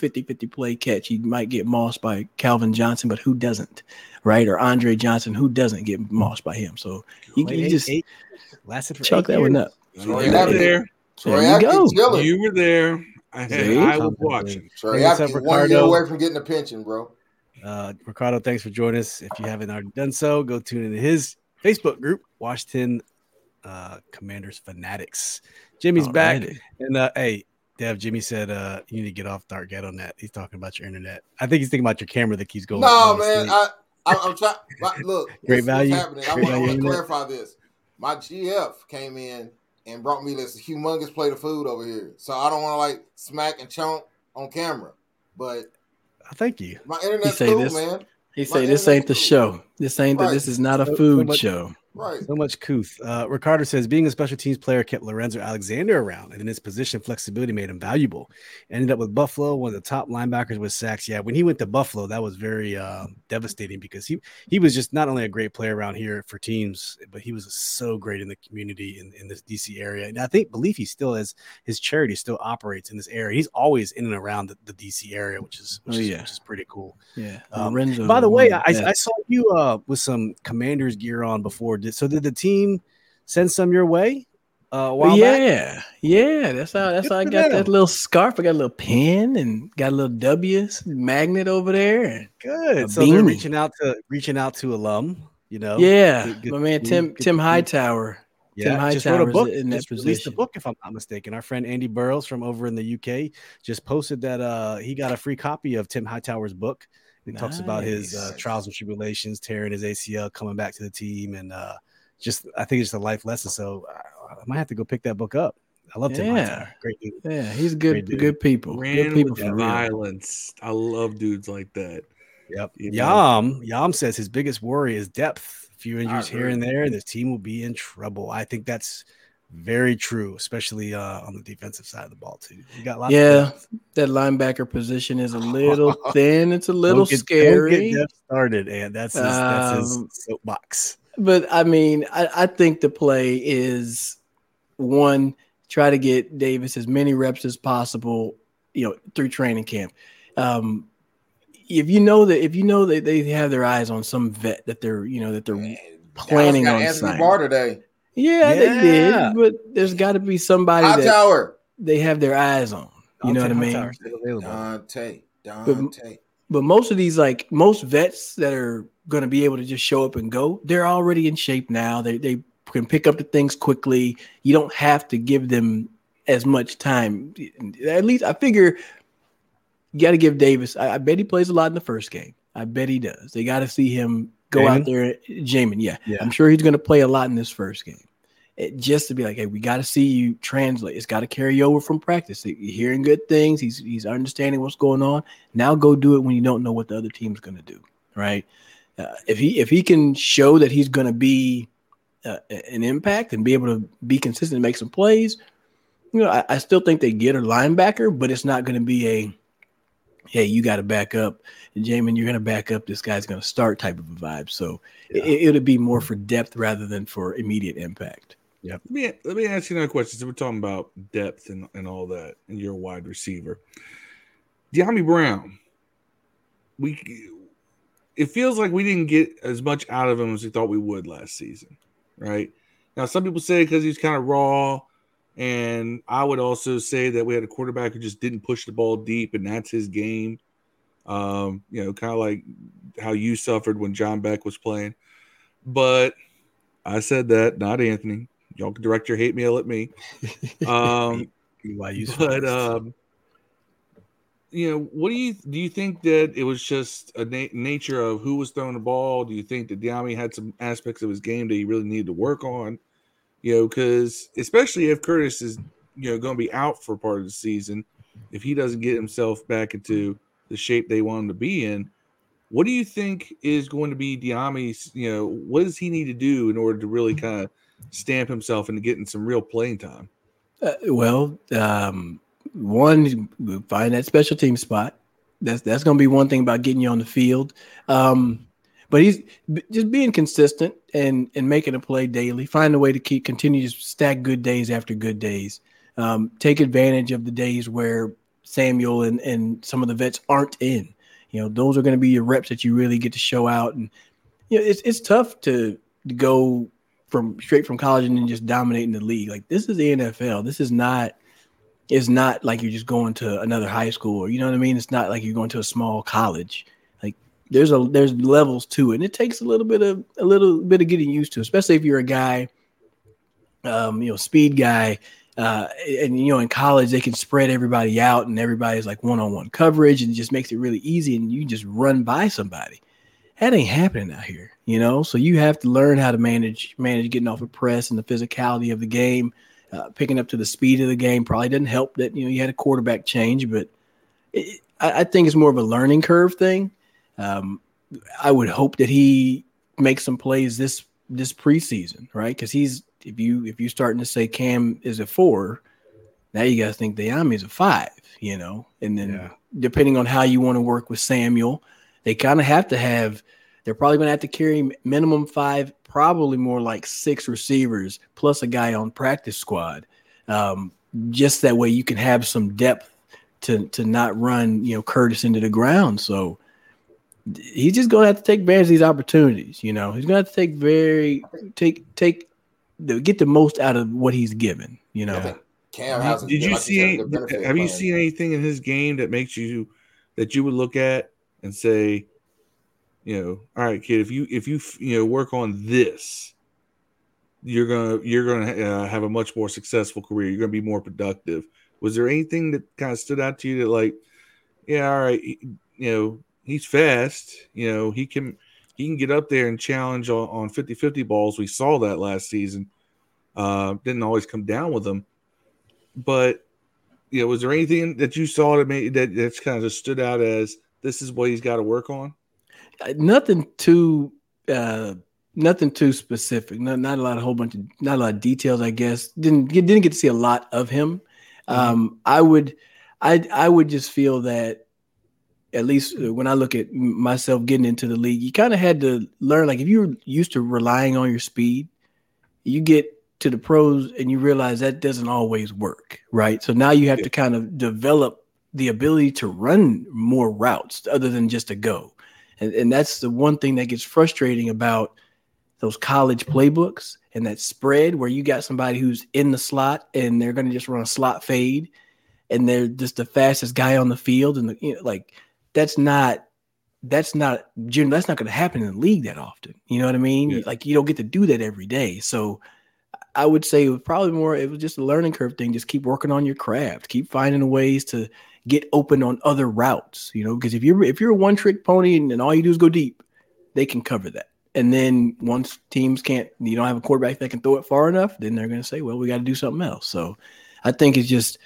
50 50 play catch. He might get mossed by Calvin Johnson, but who doesn't, right? Or Andre Johnson, who doesn't get mossed by him? So you, Wait, you eight- just eight- lasted for chuck eight that one up. Troy you were Apke- there. Troy There you Apke go. You were there. I, See? I was watching. Troy Hey, what's up, one year Ricardo? away from getting a pension, bro. Uh, Ricardo, thanks for joining us. If you haven't already done so, go tune into his Facebook group, Washington uh, Commanders Fanatics. Jimmy's back. Alrighty. And uh, hey, Dev, Jimmy said uh, you need to get off Dark Get on that. He's talking about your internet. I think he's thinking about your camera that keeps going. No, man. I, I, I'm trying. Look, [laughs] Great this- what's value. happening. I Great want, I want to clarify this. My GF came in and brought me this humongous plate of food over here, so I don't want to like smack and chomp on camera. But Oh, thank you. my internet's say cool, this- man. He My say this internet's ain't the cool. show. This ain't the, this is not a So- so food much- show. Right. So much couth. Uh, Ricardo says being a special teams player kept Lorenzo Alexander around, and in his position flexibility made him valuable. Ended up with Buffalo, one of the top linebackers with sacks. Yeah, when he went to Buffalo, that was very uh, devastating because he he was just not only a great player around here for teams, but he was so great in the community in, in this DC area. And I think believe he still has his charity still operates in this area. He's always in and around the, the DC area, which is which, Oh, is, which is pretty cool. Yeah. Um, Lorenzo By the way, I, the I saw you uh, with some Commanders gear on before. Did, so did the team send some your way? Uh, while back? yeah, yeah. That's how. That's Good how I got them. that little scarf. I got a little pin and got a little W's magnet over there. Good. So they're reaching out to reaching out to alum. You know, yeah, good- good my man Tim good Tim. Hightower. yeah. Just wrote a book. in that just released a book, if I'm not mistaken. Our friend Andy Burrows from over in the UK just posted that uh, he got a free copy of Tim Hightower's book. It talks about his uh, trials and tribulations, tearing his ACL, coming back to the team, and uh, just I think it's a life lesson. So I, I might have to go pick that book up. I love Tim Yeah. Hightower. Great dude. Yeah, he's Great good. dude. Good people. Ran good people for real. violence. I love dudes like that. Yep. You know? Yam Yam says his biggest worry is depth. A few injuries here and there, and this team will be in trouble. I think that's very true, especially uh, on the defensive side of the ball too. You got lots. Yeah, of that linebacker position is a [laughs] little thin. It's a little Don't get- scary. Don't get depth started, and that's his, that's his Um, soapbox. But I mean, I, I think the play is one, try to get Davis as many reps as possible, you know, through training camp. Um, if you know that if you know that they have their eyes on some vet that they're, you know, that they're Man, planning Dallas got on Anthony signing. Barr today. Yeah, they did, but there's got to be somebody that Hightower. they have their eyes on. You know what I mean? Hightower's still available. Dante. Dante. But most of these, like most vets that are going to be able to just show up and go, they're already in shape now. They they can pick up the things quickly. You don't have to give them as much time. At least I figure you got to give Davis. I, I bet he plays a lot in the first game. I bet he does. They got to see him go out there. Jamin, yeah. Yeah. I'm sure he's going to play a lot in this first game. It, just to be like, hey, we got to see you translate. It's got to carry over from practice. You're hearing good things. He's he's understanding what's going on. Now go do it when you don't know what the other team's going to do. Right? Uh, if he if he can show that he's going to be uh, an impact and be able to be consistent and make some plays, you know, I, I still think they get a linebacker, but it's not going to be a hey, you got to back up, Jamin. You're going to back up. This guy's going to start type of a vibe. So Yeah. it, it'll be more for depth rather than for immediate impact. Let me let me ask you another question. So we're talking about depth and, and all that, and you're a wide receiver. Dyami Brown, we it feels like we didn't get as much out of him as we thought we would last season, right? Now, some people say because he's kind of raw, and I would also say that we had a quarterback who just didn't push the ball deep, and that's his game. Um, you know, kind of like how you suffered when John Beck was playing. But I said that, not Anthony. Y'all can direct your hate mail at me. [laughs] Um, but um, you know, what do you do? You think that it was just a na- nature of who was throwing the ball? Do you think that Dyami had some aspects of his game that he really needed to work on? You know, because especially if Curtis is you know going to be out for part of the season, if he doesn't get himself back into the shape they want him to be in, what do you think is going to be Dyami's? You know, what does he need to do in order to really kind of stamp himself into getting some real playing time? Uh, well, um, one, find that special team spot. That's that's going to be one thing about getting you on the field. Um, but he's b- just being consistent and and making a play daily. Find a way to keep continue to stack good days after good days. um, take advantage of the days where Samuel and, and some of the vets aren't in. You know, those are going to be your reps that you really get to show out. And you know, it's it's tough to, to go from straight from college and then just dominating the league. Like this is the NFL. This is not it's not like you're just going to another high school or you know what I mean? It's not like you're going to a small college. Like there's a there's levels to it. And it takes a little bit of a little bit of getting used to, especially if you're a guy, um, you know, speed guy. Uh, and you know, in college they can spread everybody out and everybody's like one-on-one coverage and it just makes it really easy and you just run by somebody. That ain't happening out here, you know. So you have to learn how to manage manage getting off a press and the physicality of the game uh, picking up to the speed of the game probably didn't help that you know you had a quarterback change, but it, I, I, think it's more of a learning curve thing. Um, I would hope that he makes some plays this this preseason, right? Because he's if you if you're starting to say Cam is a four, now you to think Dyami is a five, you know, and then yeah. depending on how you want to work with Samuel, they kind of have to have. They're probably going to have to carry minimum five probably more like six receivers plus a guy on practice squad. Um, just that way you can have some depth to to not run, you know, Curtis into the ground. So he's just gonna have to take advantage of these opportunities. You know, he's gonna have to take very take take the get the most out of what he's given. You know. Yeah. Cam has did you see? Have you seen anything in his game that makes you that you would look at and say, you know, all right, kid, if you if you you know work on this, you're gonna you're gonna uh, have a much more successful career. You're gonna be more productive. Was there anything that kind of stood out to you that like, yeah, all right, you know, he's fast. You know, he can he can get up there and challenge on, on 50-50 balls. We saw that last season. Uh, didn't always come down with them, but you know, was there anything that you saw that made that that's kind of just stood out as this is what he's got to work on? nothing too uh nothing too specific. Not not a lot of whole bunch of not a lot of details. I guess didn't get, didn't get to see a lot of him. Mm-hmm. Um, I would I I would just feel that at least when I look at myself getting into the league, you kind of had to learn. Like if you were used to relying on your speed, you get to the pros and you realize that doesn't always work, right? So now you have yeah. to kind of develop the ability to run more routes other than just a go. And, and that's the one thing that gets frustrating about those college playbooks and that spread where you got somebody who's in the slot and they're going to just run a slot fade and they're just the fastest guy on the field and the, you know, like that's not that's not that's not going to happen in the league that often. You know what I mean? Yeah. Like you don't get to do that every day. So I would say it was probably more it was just a learning curve thing. Just keep working on your craft. Keep finding ways to get open on other routes, you know, because if you're if you're a one trick pony and, and all you do is go deep, they can cover that. And then once teams can't, you don't have a quarterback that can throw it far enough, then they're going to say, well, we got to do something else. So I think it's just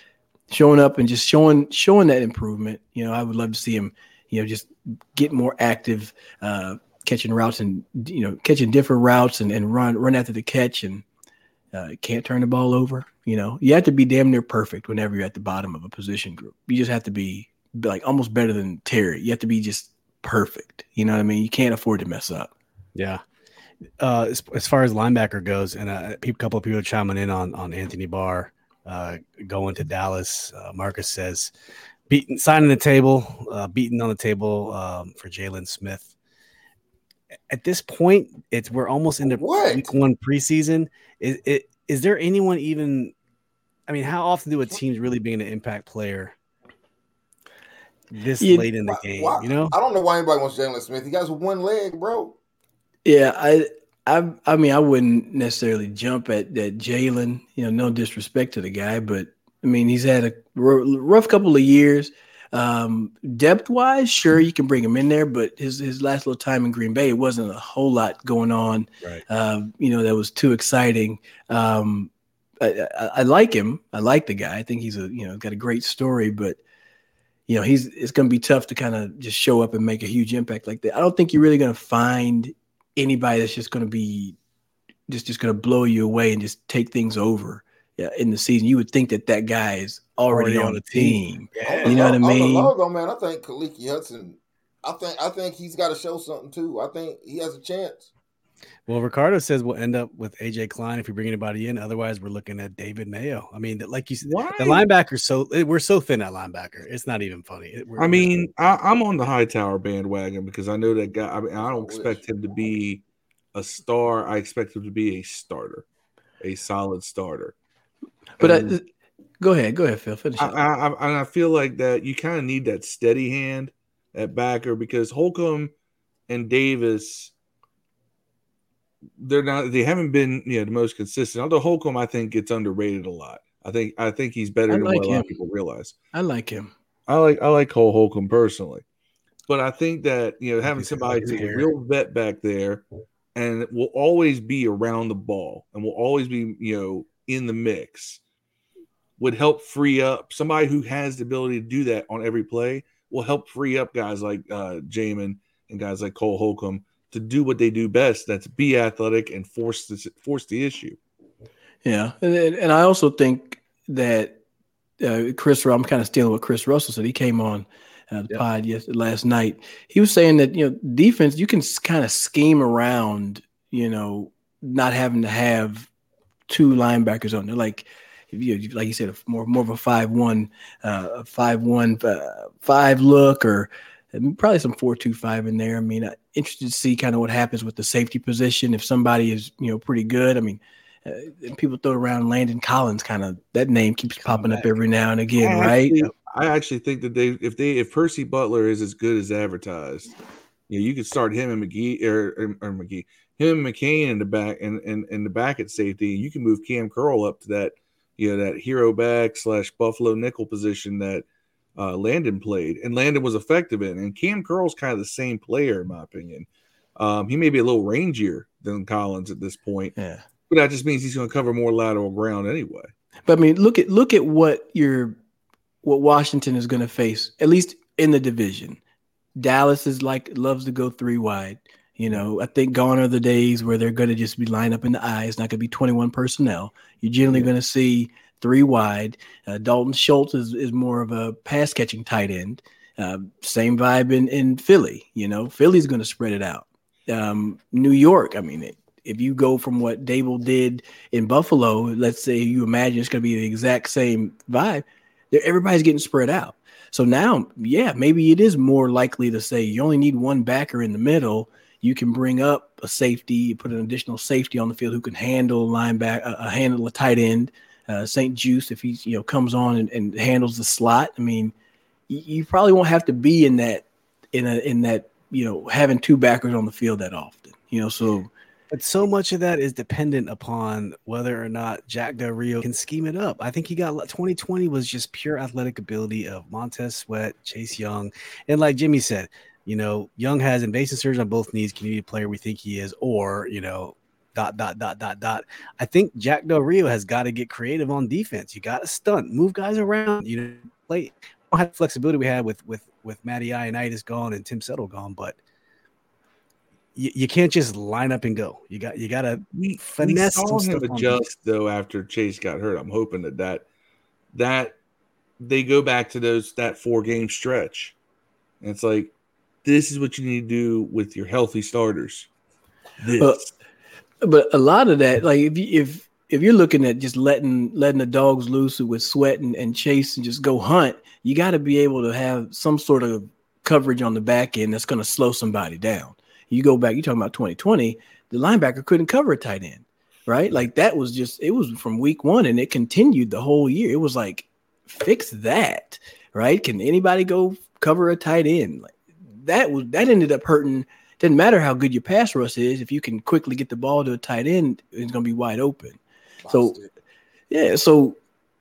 showing up and just showing showing that improvement. You know, I would love to see him, you know, just get more active, uh, catching routes and you know catching different routes and, and run run after the catch and uh, can't turn the ball over. You know, you have to be damn near perfect whenever you're at the bottom of a position group. You just have to be like almost better than Terry. You have to be just perfect. You know what I mean? You can't afford to mess up. Yeah. Uh, as, as far as linebacker goes, and a couple of people chiming in on on Anthony Barr uh, going to Dallas. Uh, Marcus says, beating, signing the table, uh, beaten on the table um, for Jaylon Smith. At this point, it's we're almost into what? week one preseason. Is, it, is there anyone even? I mean, how often do a teams really being an impact player this yeah, late in the game? Why, you know, I don't know why anybody wants Jaylon Smith. He got one leg, bro. Yeah, I, I, I mean, I wouldn't necessarily jump at that Jaylon. You know, no disrespect to the guy, but I mean, he's had a rough couple of years. Um, depth wise, sure you can bring him in there, but his his last little time in Green Bay, it wasn't a whole lot going on. Right. Um, you know, that was too exciting. Um, I, I, I, like him. I like the guy. I think he's a you know got a great story, but you know he's it's going to be tough to kind of just show up and make a huge impact like that. I don't think you're really going to find anybody that's just going to be just just going to blow you away and just take things over yeah, in the season. You would think that that guy is already, already on the team. team. Yeah. You know what I mean? On the logo, man, I think Khaleke Hudson. I think I think he's got to show something too. I think he has a chance. Well, Ricardo says we'll end up with AJ Klein if we bring anybody in. Otherwise, we're looking at David Mayo. I mean, like you said, Why? the linebacker. So eh, we're so thin at linebacker. It's not even funny. We're- I mean, I, I'm on the Hightower bandwagon because I know that guy. I mean, I don't expect him to be a star. I expect him to be a starter, a solid starter. But And I, go ahead, go ahead, Phil. Finish. I. I, I, and I feel like that you kind of need that steady hand at backer because Holcomb and Davis, they're not. They haven't been you know the most consistent. Although Holcomb, I think gets underrated a lot. I think I think he's better I than like what a lot of people realize. I like him. I like I like Cole Holcomb personally, but I think that you know having He's somebody who's a real vet back there, and will always be around the ball and will always be you know in the mix, would help free up somebody who has the ability to do that on every play. Will help free up guys like uh, Jamin and guys like Cole Holcomb to do what they do best. That's be athletic and force the force the issue. Yeah, and and and I also think that uh, Chris, I'm kind of stealing what Chris Russell said. He came on uh, the Yep. pod yes last night. He was saying that you know defense you can kind of scheme around you know not having to have two linebackers on there like. If you, like you said, more more of a five one, uh, five one, uh, five look, or um, probably some four two five in there. I mean, uh, interested to see kind of what happens with the safety position. If somebody is you know pretty good, I mean, uh, people throw around Landon Collins, kind of that name keeps Come popping up every now and again, I right? Actually, I actually think that they, if they, if Percy Butler is as good as advertised, you know, you could start him and McGee or, or, or McGee, him and McCain in the back and and in the back at safety. You can move Cam Curl up to that, you know, that hero back slash Buffalo nickel position that uh, Landon played, and Landon was effective in. And Cam Curl's kind of the same player, in my opinion. Um, he may be a little rangier than Collins at this point, Yeah. but that just means he's going to cover more lateral ground anyway. But I mean, look at look at what your what Washington is going to face, at least in the division. Dallas is like loves to go three wide. You know, I think gone are the days where they're going to just be lined up in the eye. It's not going to be 21 personnel. You're generally Yeah. going to see three wide. Uh, Dalton Schultz is, is more of a pass catching tight end. Uh, same vibe in, in Philly. You know, Philly's going to spread it out. Um, New York, I mean, it, if you go from what Daboll did in Buffalo, let's say you imagine it's going to be the exact same vibe, everybody's getting spread out. So now, yeah, maybe it is more likely to say you only need one backer in the middle. You can bring up a safety, put an additional safety on the field who can handle linebacker, uh, uh, handle a tight end. Uh, St-Juste, if he's you know comes on and, and handles the slot, I mean, you, you probably won't have to be in that in a in that you know having two backers on the field that often. You know, so But so much of that is dependent upon whether or not Jack Del Rio can scheme it up. I think he got 2020 was just pure athletic ability of Montez Sweat, Chase Young, and like Jimmy said, you know, Young has invasive surgery on both knees. Can he be a player we think he is, or you know, dot dot dot dot dot. I think Jack Del Rio has got to get creative on defense. You got to stunt, move guys around. You know, play. Don't have the flexibility we had with with with Matty Ioannidis gone and Tim Settle gone, but you, you can't just line up and go. You got you got to we, finesse we saw some him adjust though after Chase got hurt. I'm hoping that that that they go back to those that four game stretch. And it's like this is what you need to do with your healthy starters. This. Well, but a lot of that, like if you, if if you're looking at just letting letting the dogs loose with sweat and, and chase and just go hunt, you got to be able to have some sort of coverage on the back end that's going to slow somebody down. You go back, you're talking about 2020, the linebacker couldn't cover a tight end, right? Like that was just it was from week one and it continued the whole year. It was like fix that, right? Can anybody go cover a tight end? Like that was that ended up hurting. Doesn't matter how good your pass rush is if you can quickly get the ball to a tight end it's going to be wide open. So- yeah so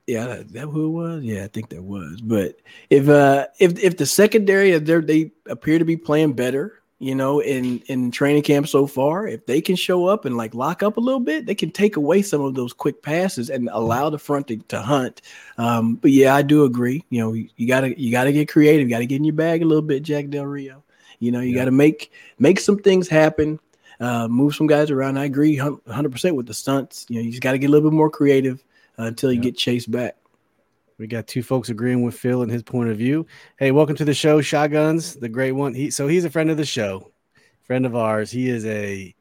yeah that, that who it was? Yeah i think that was. But if uh if if the secondary if they appear to be playing better you know in in training camp so far if they can show up and like lock up a little bit they can take away some of those quick passes and allow the front to, to hunt um but yeah i do agree you know you, you gotta you gotta get creative you gotta get in your bag a little bit jack del rio you know, you Yeah. got to make make some things happen, uh, move some guys around. I agree 100 percent with the stunts. You know, you just got to get a little bit more creative uh, until you Yeah. get chased back. We got two folks agreeing with Phil and his point of view. Hey, welcome to the show, Shotguns, the great one. He so he's a friend of the show, friend of ours. He is a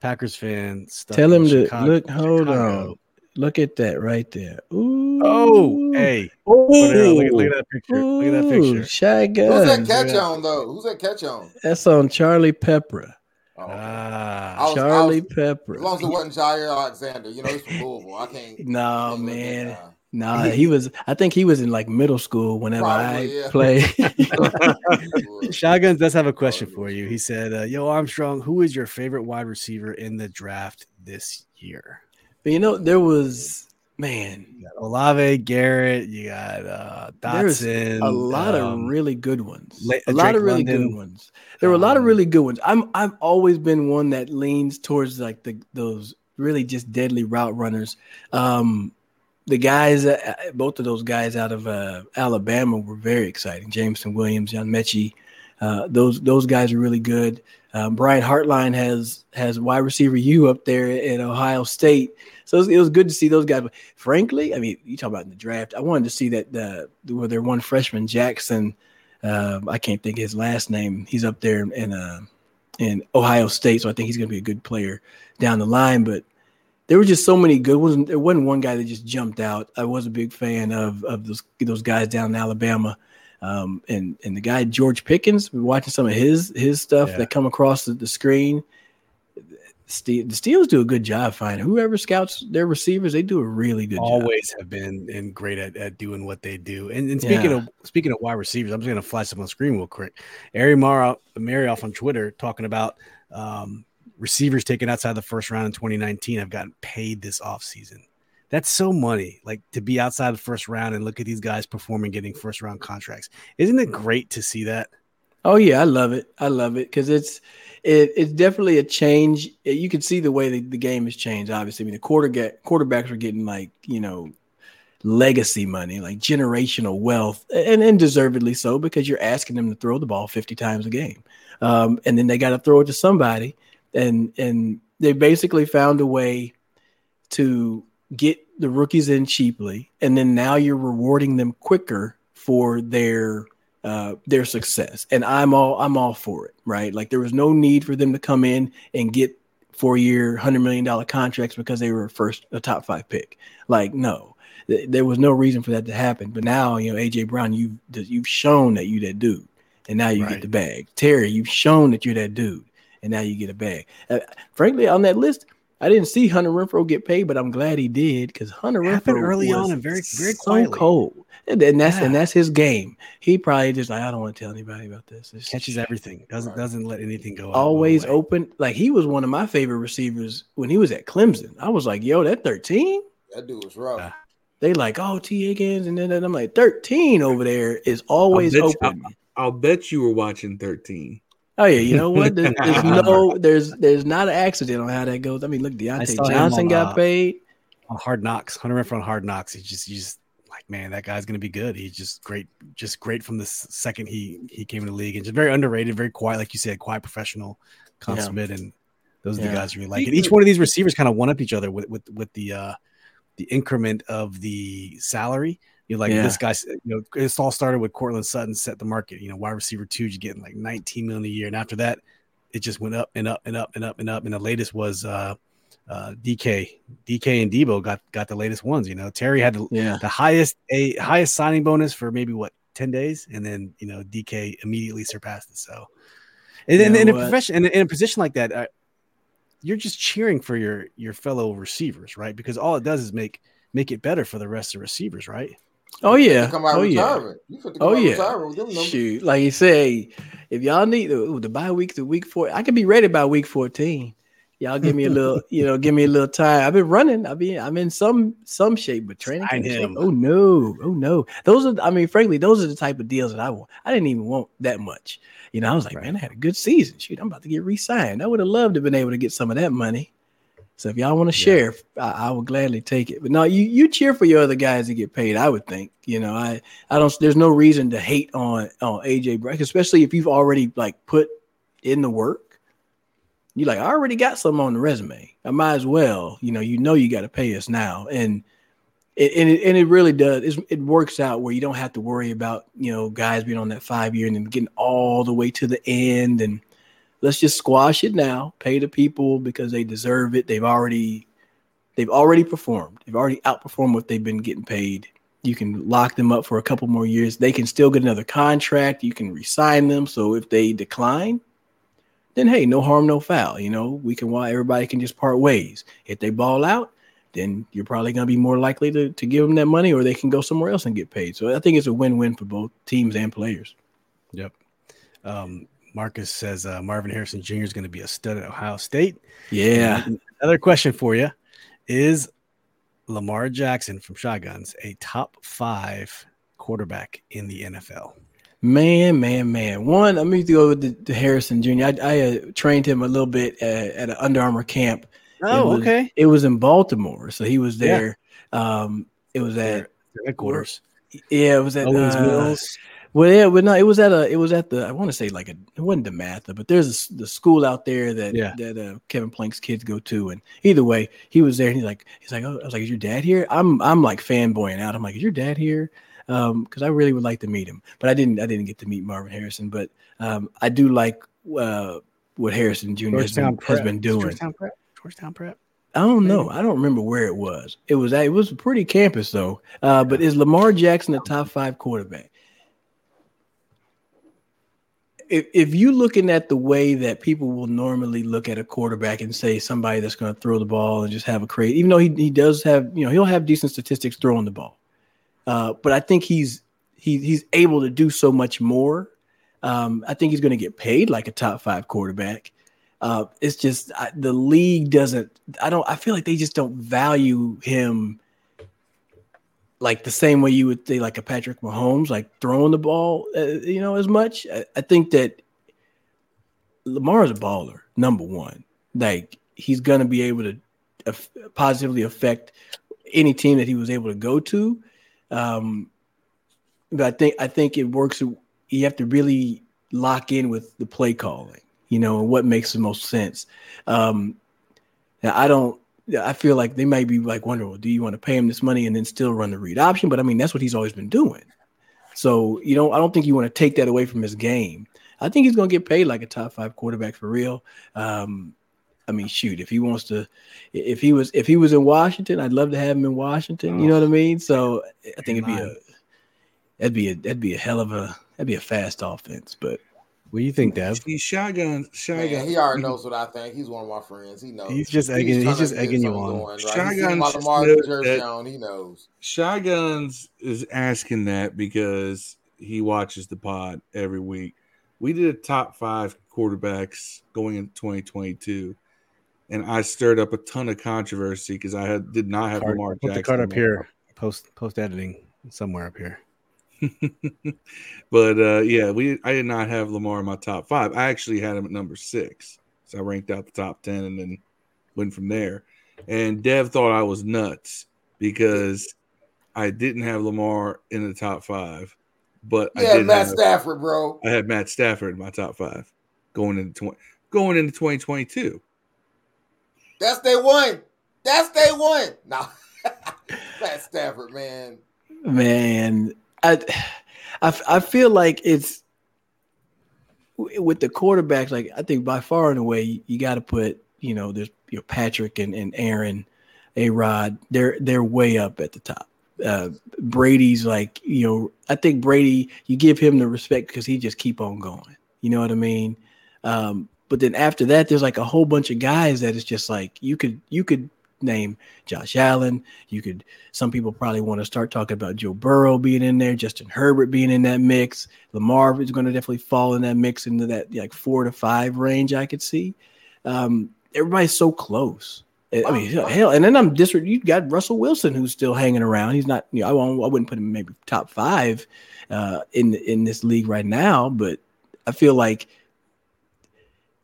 Packers fan. Tell in him to Chicago- look. Hold Chicago. on. Look at that right there. Ooh. Oh, hey. Oh, Look at, look, at- look at that picture. Look at that picture. Shy Who's that catch on though? Who's that catch on? That's on Charlie Peprah. Oh, okay. Ah, was- Charlie As Peprah. As long as it wasn't Jaire Alexander, you know he's from Louisville. I can't. [laughs] No, can't look at man. That. Nah, he was. I think he was in like middle school whenever Probably, I yeah. played. [laughs] [laughs] Shotguns does have a question for you. He said, uh, "Yo, Armstrong, who is your favorite wide receiver in the draft this year?" but you know, there was man, You got Olave, Garrett. You got uh, There's Dotson. a lot um, of really good ones. La- a lot Drake of really London. good ones. There were a lot of Um, really good ones. I'm I've always been one that leans towards like the those really just deadly route runners. Um, the guys, uh, both of those guys out of uh, Alabama were very exciting. Jameson Williams, John Metchie, uh, those those guys are really good. Um, Brian Hartline has has wide receiver U up there at Ohio State, so it was, it was good to see those guys. But frankly, I mean, you talk about in the draft. I wanted to see that uh, where their one freshman Jackson, uh, I can't think his last name. He's up there in uh, in Ohio State, so I think he's going to be a good player down the line. But there were just so many good ones. There wasn't one guy that just jumped out. I was a big fan of of those those guys down in Alabama. Um, and and the guy George Pickens, watching some of his his stuff Yeah. that come across the, the screen. The Steelers do a good job finding whoever scouts their receivers. They do a really good job. always have been and great at, at doing what they do. And, and speaking Yeah. of speaking of wide receivers, I'm just gonna flash them on the screen real quick. Ari Mara Meirov on Twitter talking about um, receivers taken outside the first round in 2019 have gotten paid this offseason. That's so money, like to be outside the first round and look at these guys performing, getting first round contracts. Isn't it great to see that? Oh yeah, I love it. I love it because it's it, it's definitely a change. You can see the way the, the game has changed. Obviously, I mean the quarterback quarterbacks are getting like you know legacy money, like generational wealth, and and deservedly so because you're asking them to throw the ball 50 times a game, um, and then they got to throw it to somebody, and and they basically found a way to get the rookies in cheaply, and then now you're rewarding them quicker for their uh, their success. And I'm all I'm all for it, right? Like there was no need for them to come in and get four year, hundred million dollar contracts because they were first a top five pick. Like no, Th- there was no reason for that to happen. But now you know AJ Brown, you've you've shown that you that dude, and now you Right. get the bag. Terry, you've shown that you're that dude, and now you get a bag. Uh, frankly, on that list. I didn't see Hunter Renfrow get paid, but I'm glad he did because Hunter Happened Renfrow early on and very- very so quietly. cold, and, and that's and that's his game. He probably just like I don't want to tell anybody about this. It's Catches everything, doesn't doesn't let anything go. always away. open. Like he was one of my favorite receivers when he was at Clemson. I was like, yo, that 13. That dude was rough. Yeah. They like, oh, Tee Higgins, and then I'm like, 13 over there is always I'll bet you- open. I'll bet you were watching 13. Oh yeah, you know [laughs] what? There's, there's no, [laughs] there's there's not an accident on how that goes. I mean, look, I Diontae Johnson on, got uh, paid. on Hard Knocks, Hunter Renfrow on Hard Knocks. He's just, he's just like, man, that guy's gonna be good. He's just great, just great from the second he he came in the league, and just very underrated, very quiet, like you said, quiet professional, consummate, and those are the guys who really like And Each one of these receivers kind of one up each other with with with the uh the increment of the salary. You're like Yeah. this guy's, you know, it's all started with Courtland Sutton set the market. You know, wide receiver two, you're getting like 19 million a year, and after that, it just went up and up and up and up and up. And the latest was uh uh, DK, DK and Debo got got the latest ones. You know, Terry had the, Yeah, the highest a highest signing bonus for maybe what ten days, and then you know DK immediately surpassed it. So, and then You in a profession in, a- in a position like that, uh, you're just cheering for your your fellow receivers, right? Because all it does is make make it better for the rest of the receivers, right? Oh yeah, You come out oh of yeah. You fit to come Oh yeah, retirement with them shoot. Like you say, if y'all need the, the bye week to week four, I can be ready by week fourteen. Y'all give me a little, [laughs] you know, give me a little time. I've been running. I mean, I'm in some some shape, but training. Sign shape. Oh no, oh no. Those are, I mean, frankly, those are the type of deals that I want. I didn't even want that much. You know, I was like, Right. man, I had a good season. Shoot, I'm about to get re-signed. I would have loved to have been able to get some of that money. So if y'all want to Yeah. share, I, I would gladly take it. But no, you you cheer for your other guys to get paid. I would think. You know, I I don't. There's no reason to hate on on AJ Brown, especially if you've already like put in the work. You're like I already got some on the resume. I might as well. You know, you know you got to pay us now, and it, and it and it really does. It's, it works out where you don't have to worry about you know guys being on that five year and then getting all the way to the end and let's just squash it now. Pay the people because they deserve it. They've already they've already performed. They've already outperformed what they've been getting paid. You can lock them up for a couple more years. They can still get another contract. You can resign them. So if they decline, then hey, no harm, no foul. You know, we can why everybody can just part ways. If they ball out, then you're probably going to be more likely to, to give them that money or they can go somewhere else and get paid. So I think it's a win-win for both teams and players. Yep. Um, Marcus says uh, Marvin Harrison Jr. is going to be a stud at Ohio State. Yeah. And another question for you is Lamar Jackson from Shotguns a top five quarterback in the NFL? Man, man, man. One, let to go with the, the Harrison Jr. I, I uh, trained him a little bit at, at an Under Armour camp. Oh, it was, okay. It was in Baltimore, so he was there. Um, it was at headquarters. Yeah, it was at Owings uh, Mills. Well, yeah, but no, it was at a, it was at the, I want to say like a, it wasn't DeMatha, but there's a, the school out there that Yeah. that uh, Kevin Plank's kids go to, and either way, he was there, and he's like, he's like, oh, I was like, is your dad here? I'm, I'm like fanboying out. I'm like, is your dad here? Um, because I really would like to meet him, but I didn't, I didn't get to meet Marvin Harrison, but um, I do like uh what Harrison Jr. has been, has been doing. Georgetown Prep. Georgetown Prep. I don't know. I don't remember where it was. It was it was a pretty campus though. Uh, but is Lamar Jackson a top five quarterback? If if you looking at the way that people will normally look at a quarterback and say somebody that's going to throw the ball and just have a crazy, even though he, he does have you know he'll have decent statistics throwing the ball, uh, but I think he's he, he's able to do so much more. Um, I think he's going to get paid like a top five quarterback. Uh, it's just I, the league doesn't. I don't. I feel like they just don't value him like the same way you would say like a Patrick Mahomes, like throwing the ball, uh, you know, as much. I, I think that Lamar is a baller, number one. Like he's gonna be able to aff- positively affect any team that he was able to go to. Um, but I think I think it works. You have to really lock in with the play calling, you know, and what makes the most sense. Um, now I don't. I feel like they might be like wondering, well, do you want to pay him this money and then still run the read option? But I mean, that's what he's always been doing. So you know, I don't think you want to take that away from his game. I think he's going to get paid like a top five quarterback for real. Um, I mean, shoot, if he wants to, if he was, if he was in Washington, I'd love to have him in Washington. You know what I mean? So I think it'd be a, that'd be a, that'd be a hell of a, that'd be a fast offense. But What do you think, Dev? See, shotgun, shotgun. Man, he already knows what I think. He's one of my friends. He knows. He's just egging- he's trying just egging you on. Going, right? Shotgun seen my should Lamar know that- He knows. Shotguns is asking that because he watches the pod every week. We did a top five quarterbacks going into 2022, and I stirred up a ton of controversy because I had did not have Card- Lamar put Jackson. the card up here. Post post editing somewhere up here. [laughs] but uh, yeah, we I did not have Lamar in my top five. I actually had him at number six, so I ranked out the top ten and then went from there. And Dev thought I was nuts because I didn't have Lamar in the top five, but I Yeah, did Matt have, Stafford, bro. I had Matt Stafford in my top five going into twenty going into twenty twenty two. That's day one. That's day one. Nah, [laughs] Matt Stafford, man. man, I, I, I feel like it's with the quarterbacks. Like I think by far and away, you got to put you know there's you know Patrick and, and Aaron, A Rod. They're they're way up at the top. Uh, Brady's like you know I think Brady you give him the respect because he just keep on going. You know what I mean? Um, but then after that, there's like a whole bunch of guys that it's just like you could you could name Josh Allen. You could some people probably want to start talking about Joe Burrow being in there, Justin Herbert being in that mix. Lamar is going to definitely fall in that mix into that like four to five range. I could see. Um, everybody's so close. I mean, hell, and then I'm dis. You got Russell Wilson who's still hanging around. He's not. You know, I won't. I wouldn't put him maybe top five uh, in in this league right now, but I feel like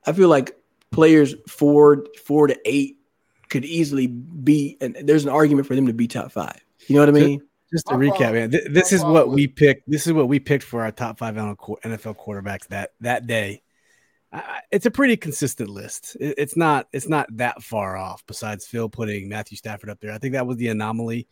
I feel like players four four to eight could easily be, and there's an argument for them to be top five. You know what I mean? Just to My recap, problem- man, th- this my is what we picked. This is what we picked for our top five NFL quarterbacks that that day. I- I- It's a pretty consistent list. It- It's not. It's not that far off. Besides Phil putting Matthew Stafford up there, I think that was the anomaly.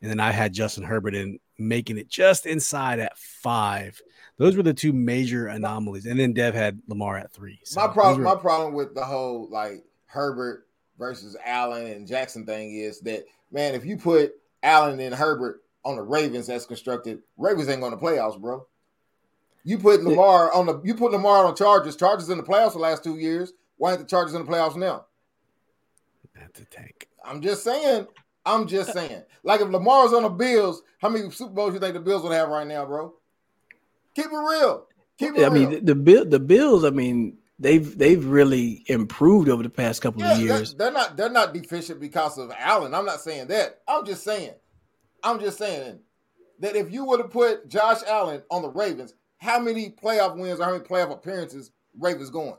and then I had Justin Herbert in making it just inside at five. Those were the two major anomalies, and then Dev had Lamar at three. So my problem, were- my problem with the whole like Herbert versus Allen and Jackson thing is that man, if you put Allen and Herbert on the Ravens as constructed, Ravens ain't going to playoffs, bro. You put Lamar on the you put Lamar on Chargers. Chargers in the playoffs the last two years. Why ain't the Chargers in the playoffs now? That's a tank. I'm just saying. I'm just saying. [laughs] Like if Lamar's on the Bills, how many Super Bowls you think the Bills would have right now, bro? Keep it real. Keep it I real. mean, the, the the Bills. I mean, they've they've really improved over the past couple yeah, of years. They're, they're not they're not deficient because of Allen. I'm not saying that. I'm just saying. I'm just saying that if you were to put Josh Allen on the Ravens, how many playoff wins or how many playoff appearances Ravens going?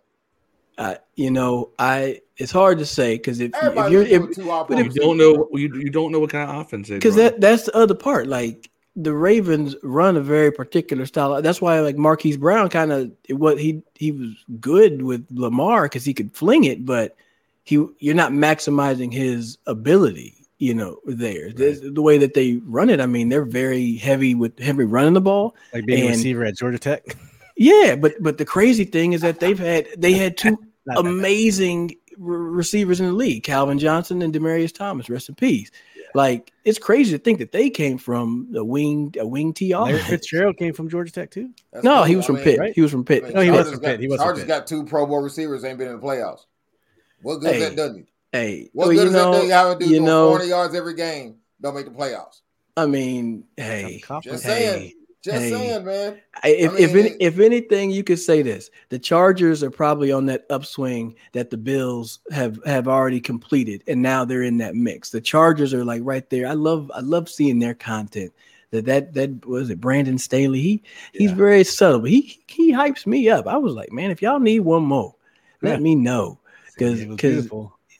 Uh, you know, I it's hard to say because if, if, you're if, but if, you don't know you, you don't know what kind of offense because that that's the other part. Like the Ravens run a very particular style. That's why like Marquise Brown kind of what he he was good with Lamar because he could fling it, but he you're not maximizing his ability. You know, there right. the way that they run it. I mean, they're very heavy with heavy running the ball, like being and, a receiver at Georgia Tech. [laughs] Yeah, but but the crazy thing is that they've had they had two [laughs] amazing receivers in the league, Calvin Johnson and Demaryius Thomas. Rest in peace. Yeah. Like it's crazy to think that they came from a wing a wing T Larry Fitzgerald came from Georgia Tech too. That's no, cool. he was from I mean, Pitt. Right? He was from Pitt. I mean, no, he was from Pitt. He was Chargers got two Pro Bowl receivers. Ain't been in the playoffs. What good hey, that done you? Hey, what well, good does know, that do you have to do you know, 40 yards every game? Don't make the playoffs. I mean, hey, just saying. Hey, just hey, saying, man. If I mean, if any, if anything, you could say this: the Chargers are probably on that upswing that the Bills have have already completed, and now they're in that mix. The Chargers are like right there. I love I love seeing their content. That that that was it. Brandon Staley. He he's very subtle, but he he hypes me up. I was like, man, if y'all need one more, let yeah. me know because because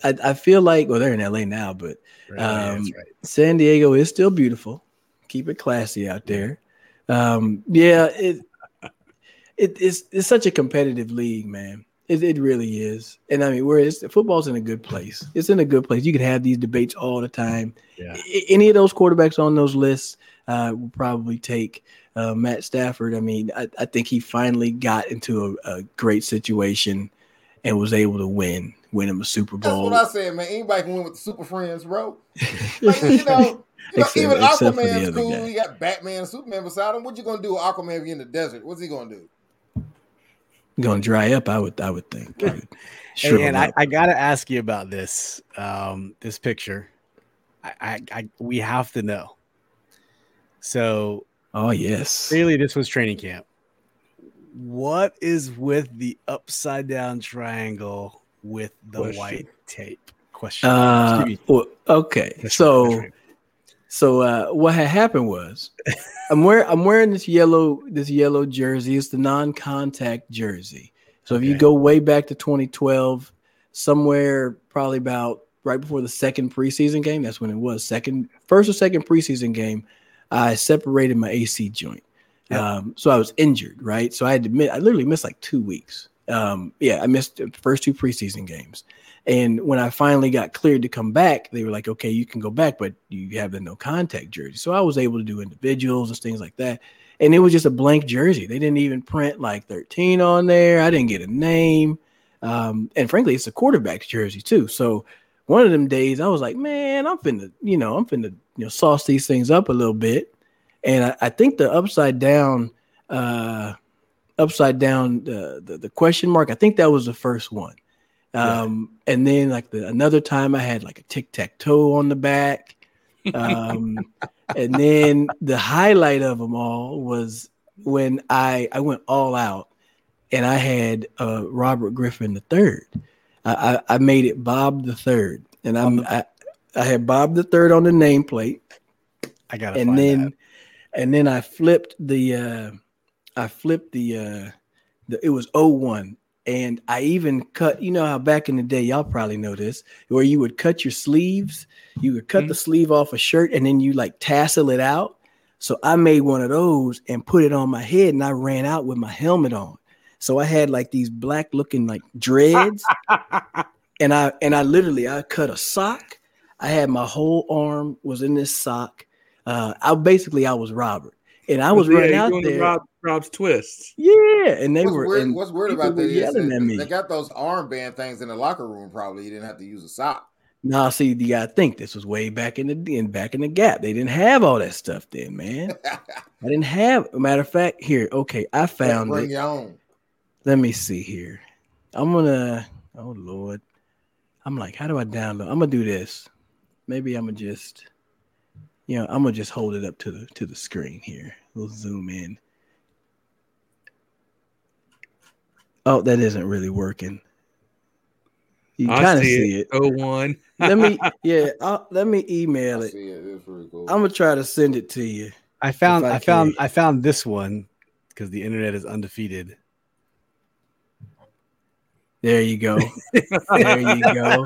I, I feel like well they're in LA now, but um, right. San Diego is still beautiful. Keep it classy out there. Um, yeah, it, it it's it's such a competitive league, man. It, it really is. And I mean, whereas football's in a good place. It's in a good place. You can have these debates all the time. Yeah. Any of those quarterbacks on those lists uh, will probably take uh, Matt Stafford. I mean, I, I, think he finally got into a, a, great situation and was able to win, win him a Super Bowl. That's what I said, man. Anybody can win with the Super Friends, bro. [laughs] like, you know, you know, except, even Aquaman's cool. Guy. You got Batman and Superman beside him. What you gonna do with Aquaman if you're in the desert? What's he gonna do? Gonna dry up, I would I would think. Sure. [laughs] and I, I, gotta ask you about this um this picture. I, I, I we have to know. So oh yes. Clearly this was training camp. What is with the upside down triangle with the Question. white tape? Question. Uh, well, okay. Question. So so uh, what had happened was I'm wearing I'm wearing this yellow this yellow jersey. It's the non-contact jersey. So okay. if you go way back to 2012, somewhere probably about right before the second preseason game, that's when it was second first or second preseason game, I separated my AC joint. Um, so I was injured, right? So I had to admit I literally missed like two weeks. Um, yeah, I missed the first two preseason games. And when I finally got cleared to come back, they were like, okay, you can go back, but you have the no contact jersey. So I was able to do individuals and things like that. And it was just a blank jersey. They didn't even print like 13 on there. I didn't get a name. Um, and frankly, it's a quarterback jersey too. So one of them days I was like, man, I'm finna, you know, I'm finna, you know, sauce these things up a little bit. And I, I think the upside down, uh, upside down, uh, the, the question mark, I think that was the first one. Um, yeah. and then like the another time I had like a tic tac toe on the back. Um, [laughs] and then the highlight of them all was when I I went all out and I had uh, Robert Griffin the third. I, I, I made it Bob the third, and I'm I, I had Bob the third on the nameplate. I got it, and then that. and then I flipped the uh, I flipped the uh, the it was 01 and I even cut, you know how back in the day, y'all probably know this, where you would cut your sleeves, you would cut mm-hmm. the sleeve off a shirt and then you like tassel it out. So I made one of those and put it on my head and I ran out with my helmet on. So I had like these black looking like dreads. [laughs] and I and I literally I cut a sock. I had my whole arm was in this sock. Uh, I basically I was Robert, and I was Yeah, running out doing the there. Rob, Rob's twists. Yeah, and they what's were. weird, and what's weird about that were is that at me. they got those armband things in the locker room. Probably you didn't have to use a sock. Now, see, you gotta think this was way back in the in back in the gap. They didn't have all that stuff then, man. [laughs] I didn't have. Matter of fact, here, okay, I found Bring it. your own. Let me see here. I'm gonna. Oh Lord, I'm like, how do I download? I'm gonna do this. Maybe I'm gonna just, you know, I'm gonna just hold it up to the to the screen here. We'll zoom in. Oh, that isn't really working. You kind of see, see it. it. Oh one. [laughs] Let me, [laughs] yeah, I'll, let me email it. it. Cool. I'm gonna try to send it to you. I found I I, found. I found this one because the internet is undefeated. There you go. [laughs] there you go.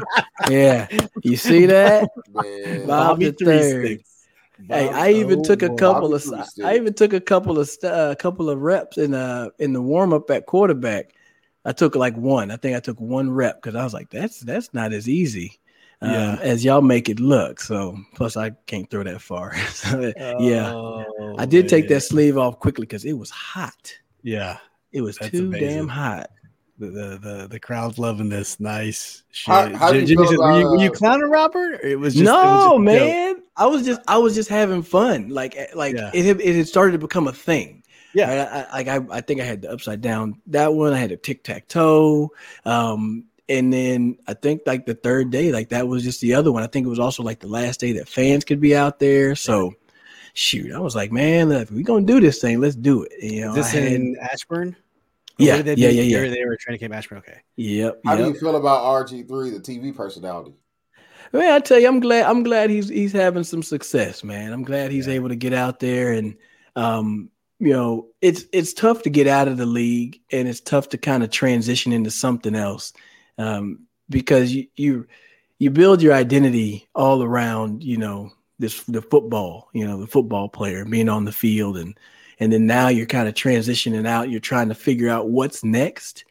Yeah, you see that? Man. Bob the Three third. Sticks. Hey, I even took a couple of I even took a couple of a couple of reps in uh in the warm up at quarterback. I took like one. I think I took one rep because I was like, that's that's not as easy uh, Yeah. as y'all make it look. So plus I can't throw that far. [laughs] So, yeah, Oh, I did take that sleeve off quickly because it was hot. Yeah, It was That's too amazing. damn hot. The, the the the crowd's loving this. Nice. Shit. how do you Jimmy feel said, were, you, were you uh, clowning Robert? It was just it was no, just a joke? man. I was just I was just having fun. Like eh, like Yeah. it had, it had started to become a thing. Yeah. Right? I, I, like I, I think I had the upside down that one. I had a tic tac toe. Um, and then I think like the third day, like that was just the other one. I think it was also like the last day that fans could be out there. So shoot, I was like, man, if we're gonna do this thing, let's do it. You know, Is this I had- in Ashburn? Or Yeah, where they yeah, be? yeah, They were- They were training camp Ashburn. Okay. Yep. How do you feel about RG3, the TV personality? Man, I tell you, I'm glad. I'm glad he's he's having some success, man. I'm glad he's Yeah. able to get out there and, um, you know, it's it's tough to get out of the league and it's tough to kind of transition into something else, um, because you you you build your identity all around, you know, this the football, you know, the football player being on the field and and then now you're kind of transitioning out. You're trying to figure out what's next,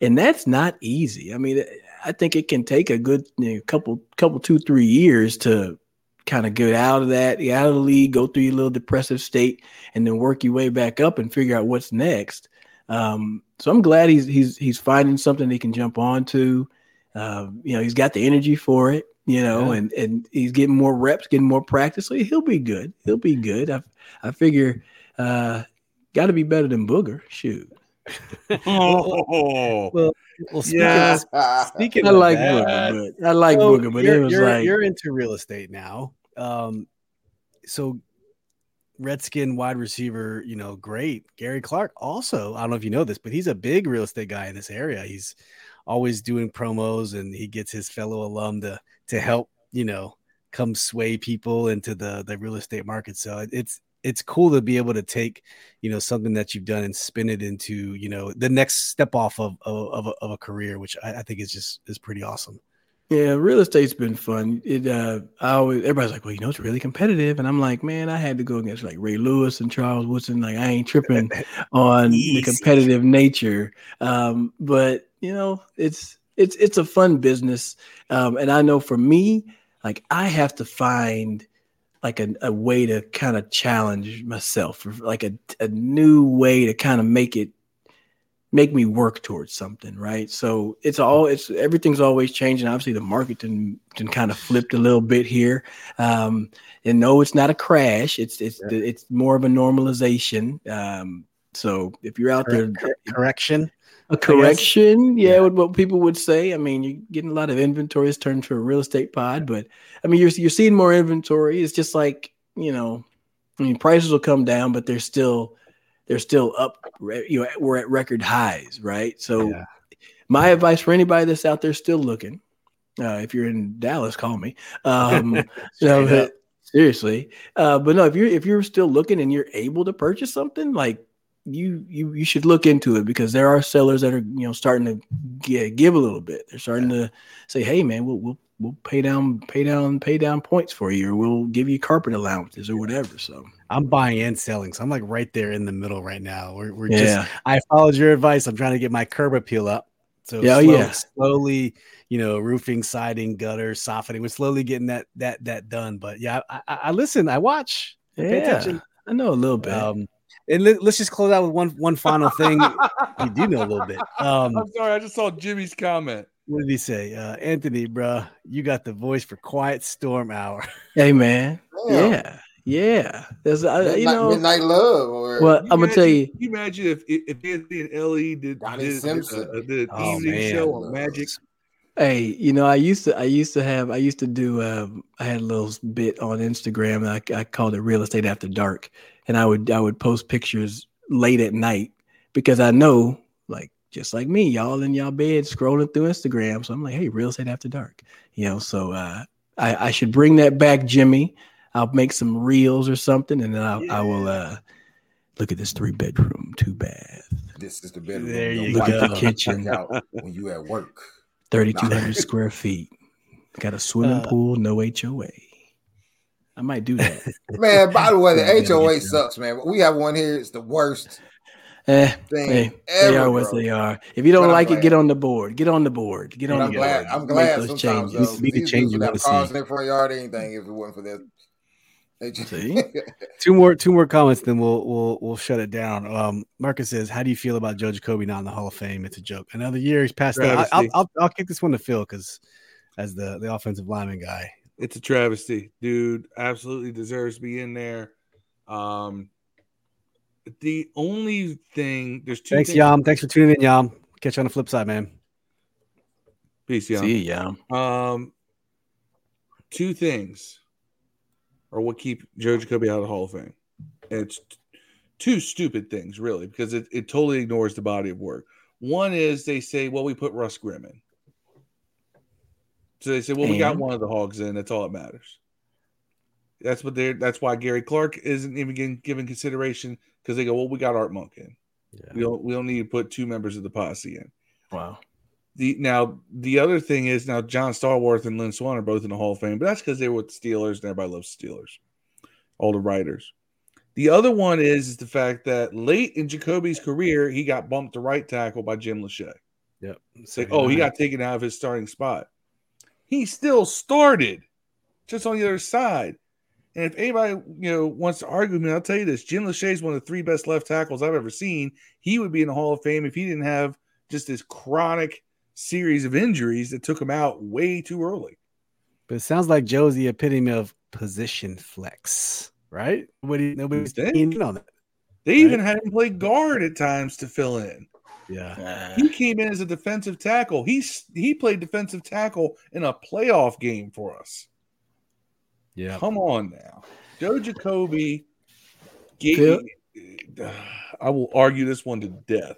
and that's not easy. I mean, I think it can take a good you know, couple, couple, two, three years to kind of get out of that, get out of the league, go through your little depressive state, and then work your way back up and figure out what's next. Um, so I'm glad he's he's he's finding something he can jump onto. Um, you know, he's got the energy for it. You know, Yeah. and and he's getting more reps, getting more practice. So he'll be good. He'll be good. I I figure, uh, got to be better than Booger. Shoot. Oh, Well, speaking, Yeah. of, [laughs] speaking I of like that, Booger, but I like so Booger, but you're, it was you're, like you're into real estate now. Um, so Redskin wide receiver, you know, great. Gary Clark also. I don't know if you know this, but he's a big real estate guy in this area. He's always doing promos, and he gets his fellow alum to to help, you know, come sway people into the the real estate market. So it- it's it's cool to be able to take, you know, something that you've done and spin it into, you know, the next step off of of, of, a, of a career, which I, I think is just is pretty awesome. Yeah, real estate's been fun. It uh I always everybody's like, well, you know, it's really competitive. And I'm like, man, I had to go against like Ray Lewis and Charles Woodson. Like I ain't tripping [laughs] on the competitive nature. Um, but you know, it's it's it's a fun business. Um, and I know for me, like I have to find like a, a way to kind of challenge myself, or like a, a new way to kind of make it make me work towards something, right? So it's all it's everything's always changing. Obviously, the market can can kind of flipped a little bit here. Um, and no, it's not a crash. It's it's it's more of a normalization. Um, so if you're out there, Cor- correction. A correction, yeah, Yeah. what, what people would say. I mean, you're getting a lot of inventory. It's turned to a real estate pod, but I mean, you're you're seeing more inventory. It's just like you know, I mean, prices will come down, but they're still they're still up. You know, we're at record highs, right? So, Yeah. my advice for anybody that's out there still looking, uh, if you're in Dallas, call me. Um, [laughs] so, seriously, uh, but no, if you're if you're still looking and you're able to purchase something, like you you you should look into it because there are sellers that are you know starting to give, give a little bit. They're starting to say, "Hey, man, we'll we'll we'll pay down pay down pay down points for you, or we'll give you carpet allowances or whatever." So I'm buying and selling, so I'm like right there in the middle right now. We're, we're just yeah, I followed your advice. I'm trying to get my curb appeal up. So Yeah, oh, slow- yeah. slowly, you know, roofing, siding, gutter, softening. We're slowly getting that that that done. But yeah, I, I, I listen. I watch. Pay Yeah, attention. I know a little bit. Um, and let, us just close out with one one final thing. [laughs] you do know a little bit. Um, I'm sorry, I just saw Jimmy's comment. what did he say? Uh, Anthony, bruh, you got the voice for Quiet Storm Hour. hey man, Damn. yeah, yeah. There's, uh, Midnight, you know, Midnight Love or well, I'm gonna tell you. Can you imagine if if Anthony and Ellie did, Donnie did, Simpson. uh, did an Oh, evening man. show on Magic? Hey, you know, I used to, I used to have, I used to do, um, I had a little bit on Instagram. I, I called it Real Estate After Dark, and I would, I would post pictures late at night because I know, like, just like me, y'all in y'all bed scrolling through Instagram. So I'm like, hey, Real Estate After Dark, you know. So uh, I, I should bring that back, Jimmy. I'll make some reels or something, and then I'll, I will uh, look at this three bedroom, two bath, this is the bedroom. There Your you wife go. comes Kitchen. check when you at work. [laughs] 3,200 square feet. Got a swimming Uh, pool, no HOA. I might do that. [laughs] Man, by the way, the [laughs] yeah, HOA yeah. sucks, man. We have one here. It's the worst Eh, thing hey, ever. they are what bro. they are. If you don't But like it, get on the board. Get on the board. Get on I'm the glad. board. I'm Make glad those sometimes changes. though. Be the These change dudes you wanna cars in their front yard, anything if it wasn't for that. See? [laughs] Two more, two more comments, then we'll we'll we'll shut it down. Um, Marcus says, "How do you feel about Joe Jacoby not in the Hall of Fame? It's a joke. Another year he's passed out. I, I'll, I'll I'll kick this one to Phil because as the the offensive lineman guy, It's a travesty, dude. Absolutely deserves to be in there. Um, the only thing there's two. thanks things- Yam, thanks for tuning in, Yam. Catch you on the flip side, man. Peace, Yam. See, yeah. Um, two things are what keep Joe Jacoby out of the Hall of Fame. And it's two stupid things, really, because it, it totally ignores the body of work. One is they say, well, we put Russ Grimm in. So they say, well, we got one of the hogs in. That's all that matters. That's what they're. That's why Gary Clark isn't even getting, given consideration because they go, well, we got Art Monk in. We don't. We don't need to put two members of the posse in. Wow. The now the other thing is now John Stallworth and Lynn Swann are both in the Hall of Fame, but that's because they were with the Steelers and everybody loves Steelers. All the writers. The other one is, is the fact that late in Jacoby's career, he got bumped to right tackle by Jim Lachey. Yep. Like, oh, he got taken out of his starting spot. He still started, just on the other side. And if anybody you know wants to argue with me, I'll tell you this: Jim Lachey is one of the three best left tackles I've ever seen. He would be in the Hall of Fame if he didn't have just this chronic series of injuries that took him out way too early. But it sounds like Joe's the epitome of position flex, right? Nobody, nobody's in on that. They even had him play guard at times to fill in. Yeah. He came in as a defensive tackle. He's he played defensive tackle in a playoff game for us. Yeah. Come on now. Joe Jacoby gave Phil- I will argue this one to death.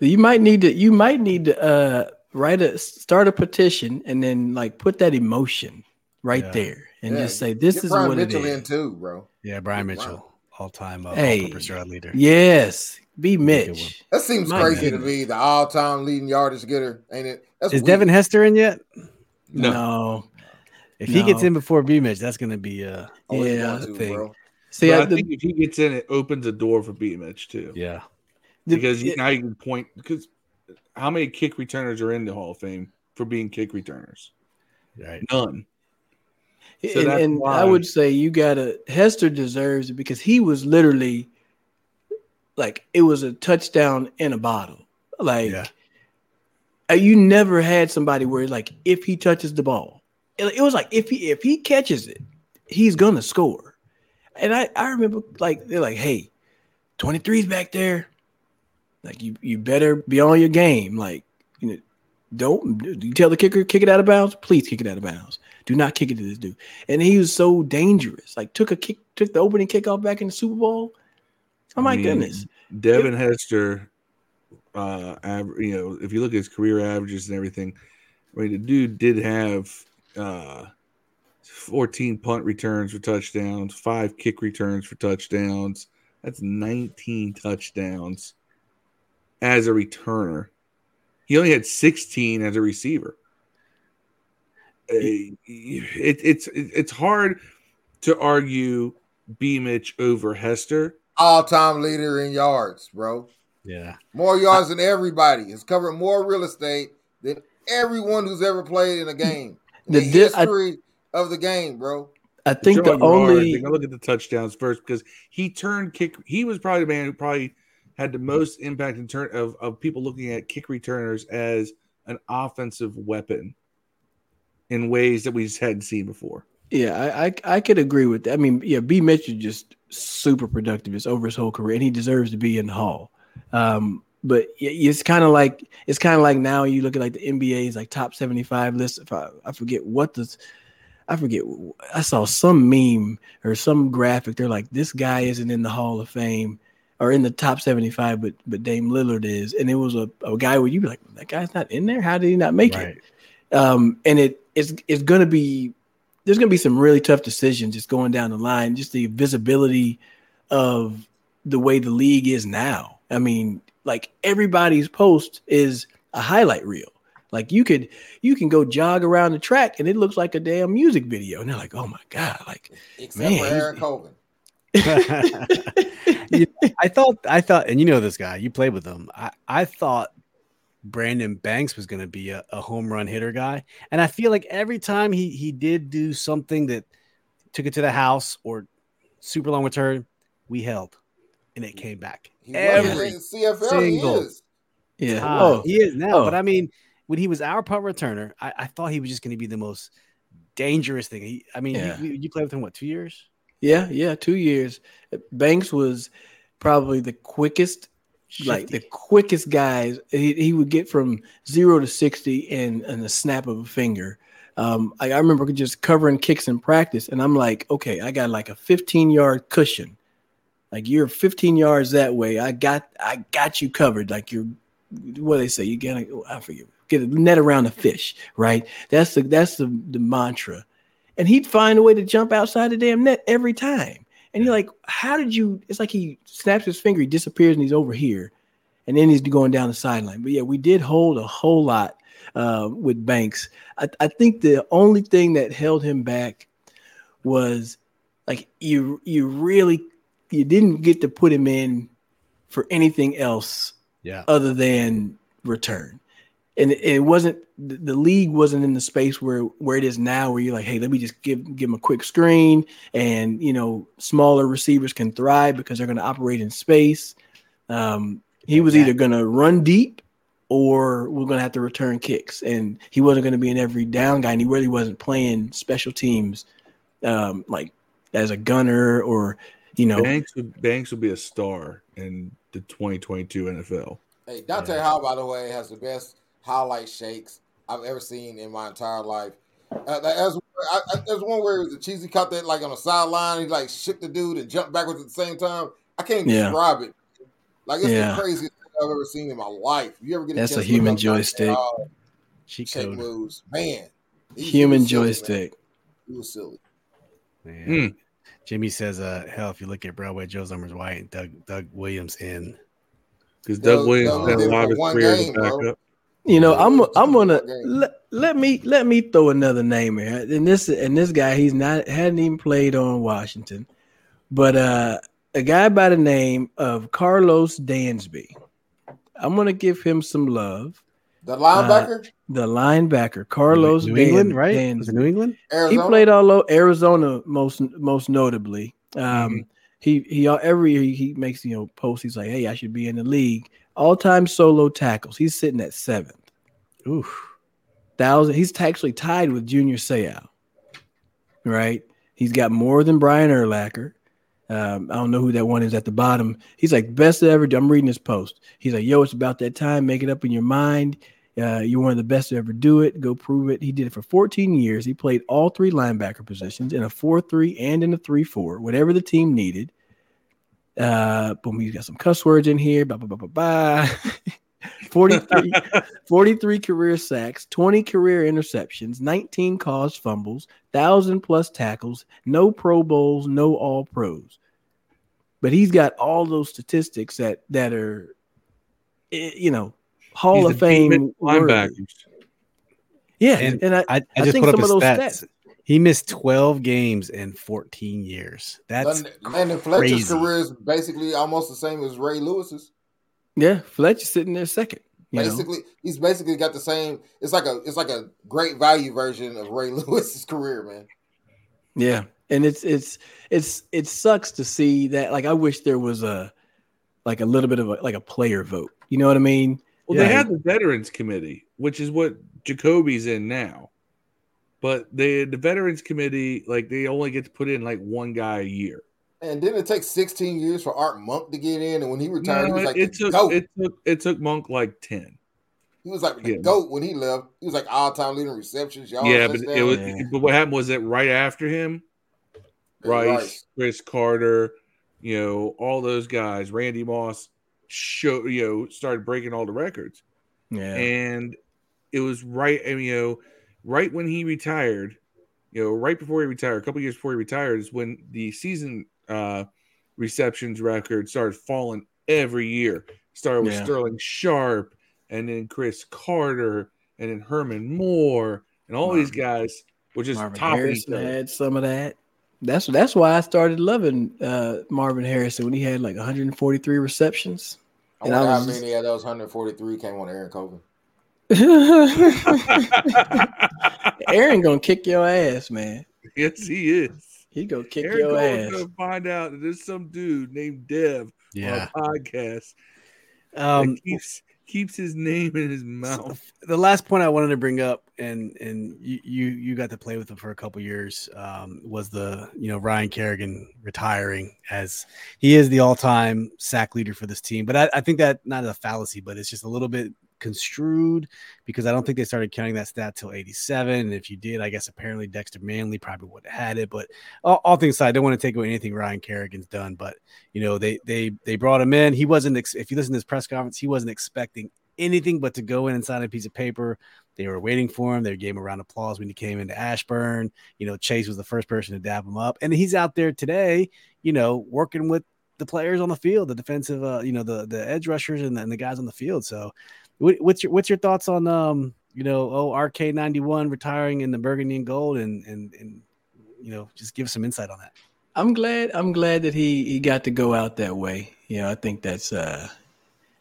You might need to. You might need to uh, write a start a petition and then like put that emotion right Yeah. there and Yeah. just say this Get is Brian what Mitchell it in is. too, bro. Yeah. Brian Wow. Mitchell, all time uh, Hey. all-purpose yard leader. Yes, be Good Mitch. That seems My crazy to goodness. me. The all-time leading yardage getter, ain't it? That's Is weird. Devin Hester in yet? No. No. If he gets in before B Mitch, that's going uh, to be a Oh, Yeah, to, thing. bro. See, I, I, think if he gets in, it opens a door for B Mitch too. yeah. the- Because you, it- now you can point because how many kick returners are in the Hall of Fame for being kick returners? Right. None. So and, and I would say you gotta Hester deserves it because he was literally like it was a touchdown in a bottle. Like Yeah. uh, you never had somebody where like if he touches the ball, it, it was like if he if he catches it, he's gonna score. And I I remember like they're like, hey, 23's back there. Like you you better be on your game. Like you know, don't you tell the kicker kick it out of bounds? Please kick it out of bounds. Do not kick it to this dude. And he was so dangerous. Like took a kick, took the opening kickoff back in the Super Bowl. Oh my I mean, goodness. Devin Hester, uh, aver- you know, if you look at his career averages and everything, I mean, the dude did have uh, 14 punt returns for touchdowns, five kick returns for touchdowns. That's 19 touchdowns as a returner. He only had 16 as a receiver. Uh, it, it's it's hard to argue B Mitch over Hester. All-time leader in yards, bro. Yeah. More yards than everybody. Has covered more real estate than everyone who's ever played in a game. In The the, di- I- history of the game, bro. I think the Joe only thing, I look at the touchdowns first because he turned kick. He was probably the man who probably had the most impact in turn of, of people looking at kick returners as an offensive weapon in ways that we just hadn't seen before. Yeah, I, I I could agree with that. I mean, yeah, B Mitchell just super productive just over his whole career, and he deserves to be in the hall. Um, but it's kind of like it's kind of like now you look at like the NBA's like top seventy five list. If I, I forget what the I forget I saw some meme or some graphic. They're like this guy isn't in the Hall of Fame or in the top seventy five, but but Dame Lillard is, and it was a, a guy where you be like that guy's not in there. How did he not make it? Um, and it it's it's going to be there's going to be some really tough decisions just going down the line. Just the visibility of the way the league is now. I mean, like everybody's post is a highlight reel. Like you could you can go jog around the track and it looks like a damn music video, and they're like, oh my god, like Except Man, for he's- Aaron Colvin. You- [laughs] I thought, I thought, and you know this guy, you played with him. I, I thought Brandon Banks was going to be a, a home run hitter guy, and I feel like every time he he did do something that took it to the house or super long return, we held, and it came back. He Every was in CFL. single He is. yeah. time. Oh, he is now, Oh. but I mean, when he was our punt returner, I, I thought he was just going to be the most dangerous thing. He, I mean, Yeah. you, you played with him what two years? yeah, yeah. Two years. Banks was probably the quickest like the quickest guys he, he would get from zero to 60 in, in a snap of a finger. Um, I, I remember just covering kicks in practice and i'm like okay i got like a 15 yard cushion. Like you're 15 yards that way. I got i got you covered. Like you're what they say? You get a, i forget get a net around a fish right? That's the that's the, the mantra. And he'd find a way to jump outside the damn net every time and you're like, how did you? It's like he snaps his finger, he disappears, and he's over here, and then he's going down the sideline. But yeah, we did hold a whole lot uh, with Banks. I, I think the only thing that held him back was like you you really you didn't get to put him in for anything else Yeah. other than return. And it, it wasn't the the league wasn't in the space where where it is now, where you're like, hey, let me just give give him a quick screen, and you know, smaller receivers can thrive because they're going to operate in space. Um, he was either going to run deep, or we're going to have to return kicks, and he wasn't going to be an every down guy, and he really wasn't playing special teams, um, like as a gunner or you know, Banks would Banks would be a star in the 2022 NFL. Hey, Dante Yeah. Hall, by the way, has the best highlight shakes I've ever seen in my entire life. Uh, there's, I, I, there's one where it was a cheesy cut that like on the sideline, he like shook the dude and jumped backwards at the same time. I can't Yeah. describe it. Like it's Yeah. the craziest thing I've ever seen in my life. You ever get That's a chance to look human up Dante joystick. Hall Cheat shake code. moves, man. he- he human was silly, man. joystick. He was silly. Man. Hmm. Jimmy says, uh, hell, if you look at Broadway, Joe's numbers white and Doug Doug Williams in. Because Doug- Doug Williams Doug had a lot of his career as game, a bro. backup. You know, I'm I'm gonna let, let me let me throw another name here. And this and this guy, he's not hadn't even played on Washington, but uh, a guy by the name of Carlos Dansby. I'm gonna give him some love. The linebacker, The linebacker, Carlos New Dan- England, right? Was Dansby. New England? He played all over Arizona most most notably. Um, Mm-hmm. He he every year he makes you know posts. He's like, hey, I should be in the league. All time solo tackles. He's sitting at seventh. Oof. thousand. He's actually tied with Junior Seau. Right? He's got more than Brian Urlacher. Um, I don't know who that one is at the bottom. He's like best ever. I'm reading this post. He's like, "Yo, it's about that time. Make it up in your mind. Uh, you're one of the best to ever do it. Go prove it." He did it for 14 years. He played all three linebacker positions in a 4-3 and in a 3-4, whatever the team needed. Uh, boom, he's got some cuss words in here. Blah blah blah blah blah. [laughs] 43, [laughs] 43 career sacks, 20 career interceptions, 19 caused fumbles, 1,000 plus tackles, no Pro Bowls, no All Pros. But he's got all those statistics that that are, eh, you know, Hall He's of Fame linebackers. Yeah, And and, I, I, I, I just think put up some of those stats. stats- He missed 12 games in 14 years. That's London, London Fletcher's crazy. career is basically almost the same as Ray Lewis's. yeah, Fletcher's sitting there second. You know? Basically, he's basically got the same. It's like a it's like a great value version of Ray [laughs] Lewis's career, man. Yeah, and it's it's it's it sucks to see that. Like I wish there was a like a little bit of a, like a player vote. You know what I mean? Well, Yeah. they had the veterans committee, which is what Jacoby's in now. But they the veterans committee, like they only get to put in like one guy a year. And didn't it take 16 years for Art Monk to get in? And when he retired, No, he was like it the took goat. it took it took Monk like ten. he was like the yeah. goat when he left. He was like all time leading receptions. Y'all yeah, but it was. Yeah. But what happened was that right after him, Rice, Cris Carter, you know, all those guys, Randy Moss, show you know started breaking all the records. Yeah. and it was right and you know right when he retired you know right before he retired a couple years before he retired is when the season uh receptions record started falling every year started with Yeah. sterling sharpe and then cris carter and then herman moore and all these guys were just Marvin top Harrison each other. had some of that. That's that's why I started loving uh, Marvin Harrison when he had like 143 receptions. I And I wonder how many of those 143 came on Aaron Colvin. Aaron gonna kick your ass, man. yes he is He gonna kick Aaron your Colvin's ass. gonna find out that there's some dude named Dev Yeah. on a podcast Um, that keeps keeps his name in his mouth. the last point I wanted to bring up, and and you you, you got to play with him for a couple years, um, was the you know Ryan Kerrigan retiring as he is the all time sack leader for this team. But I, I think that not a fallacy, but it's just a little bit construed because I don't think they started counting that stat till 87. And if you did, I guess apparently Dexter Manley probably would have had it. But all, all things aside, I don't want to take away anything Ryan Kerrigan's done. But you know, they they they brought him in. He wasn't ex- if you listen to his press conference, he wasn't expecting anything but to go in and sign a piece of paper. They were waiting for him. They gave him a round of applause when he came into Ashburn. You know, Chase was the first person to dab him up, and he's out there today. You know, working with the players on the field, the defensive, uh, you know, the the edge rushers and, and the guys on the field. So, what, what's your what's your thoughts on um, you know, oh RK ninety one retiring in the burgundy and gold, and and and you know, just give some insight on that. I'm glad. I'm glad that he he got to go out that way. You know, I think that's uh,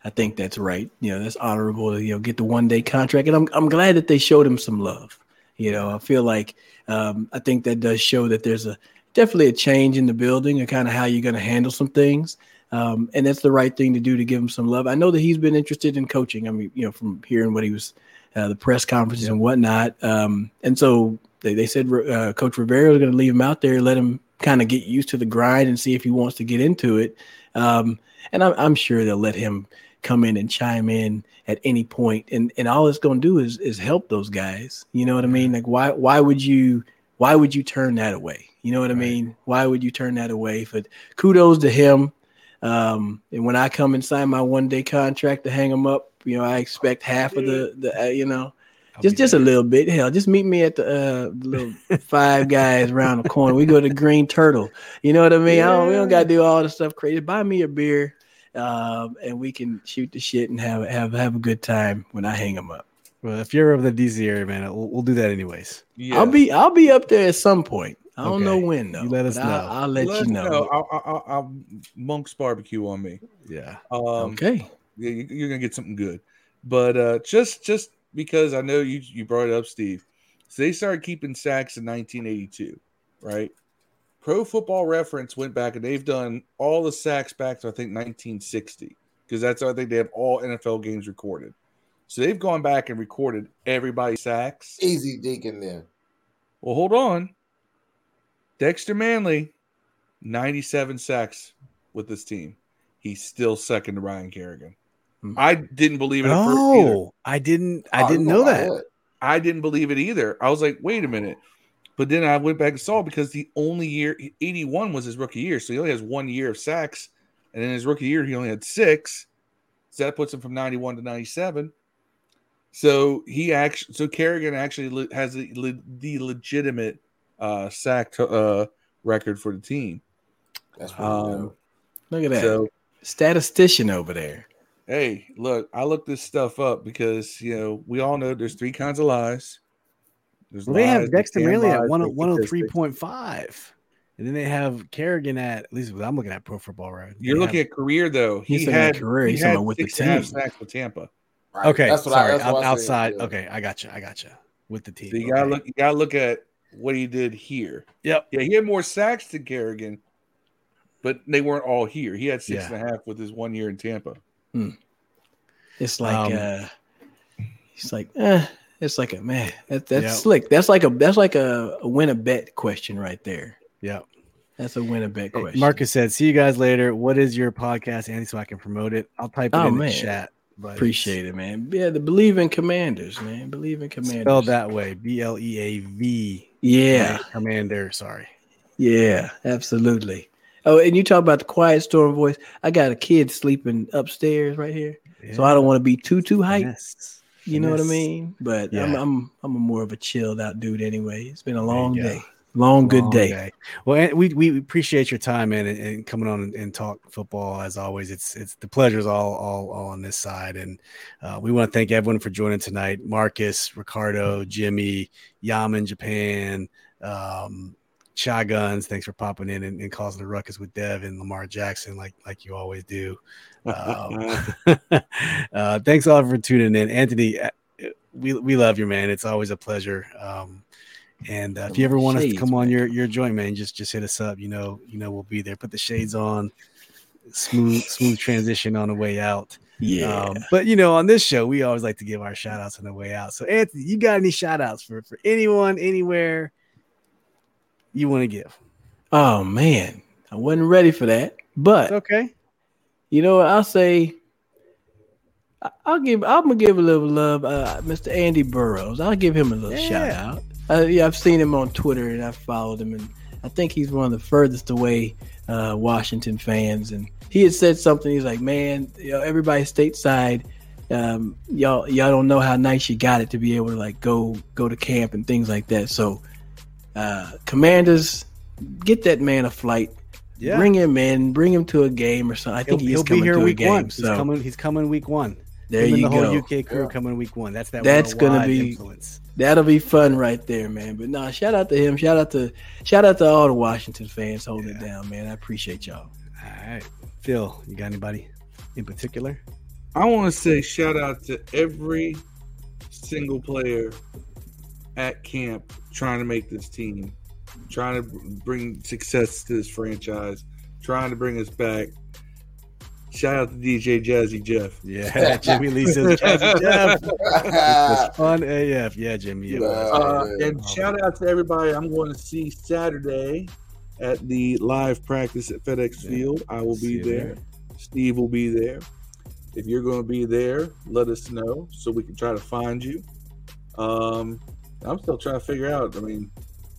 I think that's right. You know, that's honorable to you know get the one day contract, and I'm I'm glad that they showed him some love. You know, I feel like um, I think that does show that there's a definitely a change in the building and kind of how you're going to handle some things. Um, and that's the right thing to do to give him some love. I know that he's been interested in coaching. I mean, you know, from hearing what he was, uh, the press conferences and whatnot. Um, and so they, they said uh, Coach Rivera was going to leave him out there, let him kind of get used to the grind and see if he wants to get into it. Um, and I'm, I'm sure they'll let him come in and chime in at any point. And and all it's going to do is is help those guys. You know what I mean? Like why why would you why would you turn that away? You know what I mean? Why would you turn that away? But kudos to him. Um, and when I come and sign my one day contract to hang him up, you know, I expect half of the the uh, you know I'll just just there. a little bit. Hell, just meet me at the uh, little [laughs] five guys around the corner. We go to Green Turtle. You know what I mean? I don't, we don't got to do all the stuff crazy. Buy me a beer, um, and we can shoot the shit and have have have a good time when I hang them up. Well, if you're over the DC area, man, we'll, we'll do that anyways. Yeah. I'll be I'll be up there at some point. I don't know when though. You let us but I'll, know. I'll let, you know. I'll, I'll, I'll, I'll Monk's barbecue on me. Yeah. Um, okay. yeah, you, you're gonna get something good. But uh, just just because I know you you brought it up, Steve. So they started keeping sacks in 1982, right? Pro Football Reference went back and they've done all the sacks back to I think 1960 because that's I think they have all NFL games recorded. So they've gone back and recorded everybody's sacks. Easy Deacon then. Well, hold on. Dexter Manley, 97 sacks with this team. He's still second to Ryan Kerrigan. Hmm. I didn't believe it at first. Oh, I didn't. I Oh, didn't know that. I didn't believe it either. I was like, wait a minute. But then I went back and saw because the only year 81 was his rookie year. So he only has one year of sacks. And in his rookie year, he only had six. So that puts him from 91 to 97. So he actually, so Kerrigan actually has the, the legitimate uh, sack to, uh, record for the team. That's pretty Um. Look at that So statistician over there. hey, look, I looked this stuff up because you know we all know there's three kinds of lies. There's Well, they lies have that Dexter can Manley at one fake one hundred three statistics. point five, and then they have Kerrigan at at least I'm looking at Pro Football Right. You're looking at career though. He He's looking had career, he he's talking had about with the six and a half team. sacks with Tampa. Right. okay. That's what sorry, I, that's out- what I said, outside. yeah. Okay, I got you. I got you with the team. So you gotta okay. look. You gotta look at what he did here. Yep. Yeah, he had more sacks than Kerrigan, but they weren't all here. He had six Yeah. and a half with his one year in Tampa. It's like Um, uh he's like, eh, it's like a man. That, that's Yeah. slick. That's like a that's like a, a win a bet question right there. Yep. That's a win a bet question. Marcus said, "See you guys later. What is your podcast, Andy? So I can promote it. I'll type it Oh, in man. the chat. But appreciate it, man. Yeah, the Bleav in commanders, man. Bleav in commanders. spelled that way. B L E A V. Yeah, Commander. Sorry. yeah, absolutely. Oh, and you talk about the quiet storm voice. I got a kid sleeping upstairs right here, so I don't want to be too too hyped. Finesse. You know what I mean? But I'm I'm I'm a more of a chilled out dude anyway. It's been a long go. Day, long good Long day. Well, and we we appreciate your time man, and, and coming on and, and talk football as always. It's it's the pleasure's all all all on this side, and uh, we want to thank everyone for joining tonight. Marcus, Ricardo, Jimmy, Yaman, Japan, um, Shotguns. Thanks for popping in and, and causing the ruckus with Dev and Lamar Jackson, like like you always do. Um, [laughs] uh, thanks all for tuning in, Anthony. uh, We we love you, man. It's always a pleasure. Um, and uh, if you ever want us to Shades, come on man. your your joint, man, just just hit us up. You know, you know we'll be there. Put the shades on. Smooth smooth transition on the way out. Yeah. Um, but you know, on this show, we always like to give our shout outs on the way out. So Anthony, you got any shout outs for for anyone, anywhere you want to give? oh man, I wasn't ready for that, but It's okay. You know what? I'll say I'll give I'm gonna give a little love, uh, Mr. Andy Burrows. I'll give him a little shout out. Uh, yeah, I've seen him on Twitter and I've followed him, and I think he's one of the furthest away uh, Washington fans. And he had said something. He's like, "Man, you know, everybody stateside, um, y'all y'all don't know how nice you got it to be able to like go go to camp and things like that." So, uh, Commanders, get that man a flight. Yeah. Bring him in, bring him to a game or something. I He'll, think he's he'll be coming here week game. one. So He's coming. He's coming week one. There Him and you the whole go. UK crew Yeah. coming week one. That's that. That's gonna be- influence. That'll be fun right there, man. But no, shout out to him. Shout out to shout out to all the Washington fans holding it down, man. I appreciate y'all. All right, Phil, you got anybody in particular? I want to say shout out to every single player at camp trying to make this team, trying to bring success to this franchise, trying to bring us back. Shout out to DJ Jazzy Jeff. Yeah, [laughs] [laughs] Jimmy Lee says Jazzy Jeff. It's [laughs] fun AF. Yeah, Jimmy. it was. Uh, yeah. and shout out to everybody I'm going to see Saturday at the live practice at FedEx Yeah. Field. I will See be you there. Steve will be there. If you're going to be there, let us know so we can try to find you. Um, I'm still trying to figure out. I mean,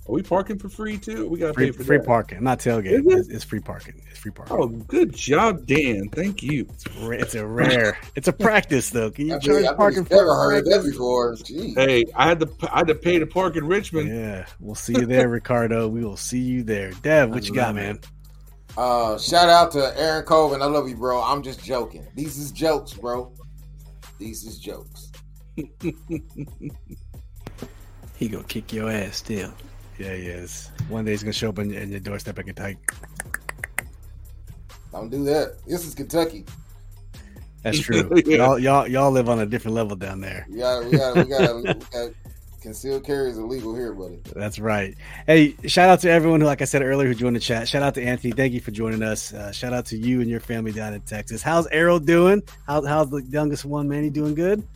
are we parking for free too? We got to Free, pay for free that. parking, not tailgate. It? It's, it's free parking. It's free parking. Oh, good job, Dan. Thank you. It's, ra- it's a rare. It's a practice though. Can you I charge mean, I've parking never for heard that before. Jeez. Hey, I had to I had to pay to park in Richmond. Yeah, we'll see you there, Ricardo. We will see you there. Dev, what I you got, it. man? Uh, shout out to Aaron Colvin. I love you, bro. I'm just joking. These is jokes, bro. These is jokes. [laughs] He gonna kick your ass still. Yeah, he is. One day he's gonna show up in, in your doorstep and type. Don't do that. This is Kentucky. That's [laughs] true. Yeah. Y'all, y'all, y'all live on a different level down there. We got, we got, we got, we [laughs] got concealed carry is illegal here, buddy. That's right. Hey, shout out to everyone who, like I said earlier, who joined the chat. Shout out to Anthony. Thank you for joining us. Uh, shout out to you and your family down in Texas. How's Arrow doing? How, how's the youngest one, man? He doing good?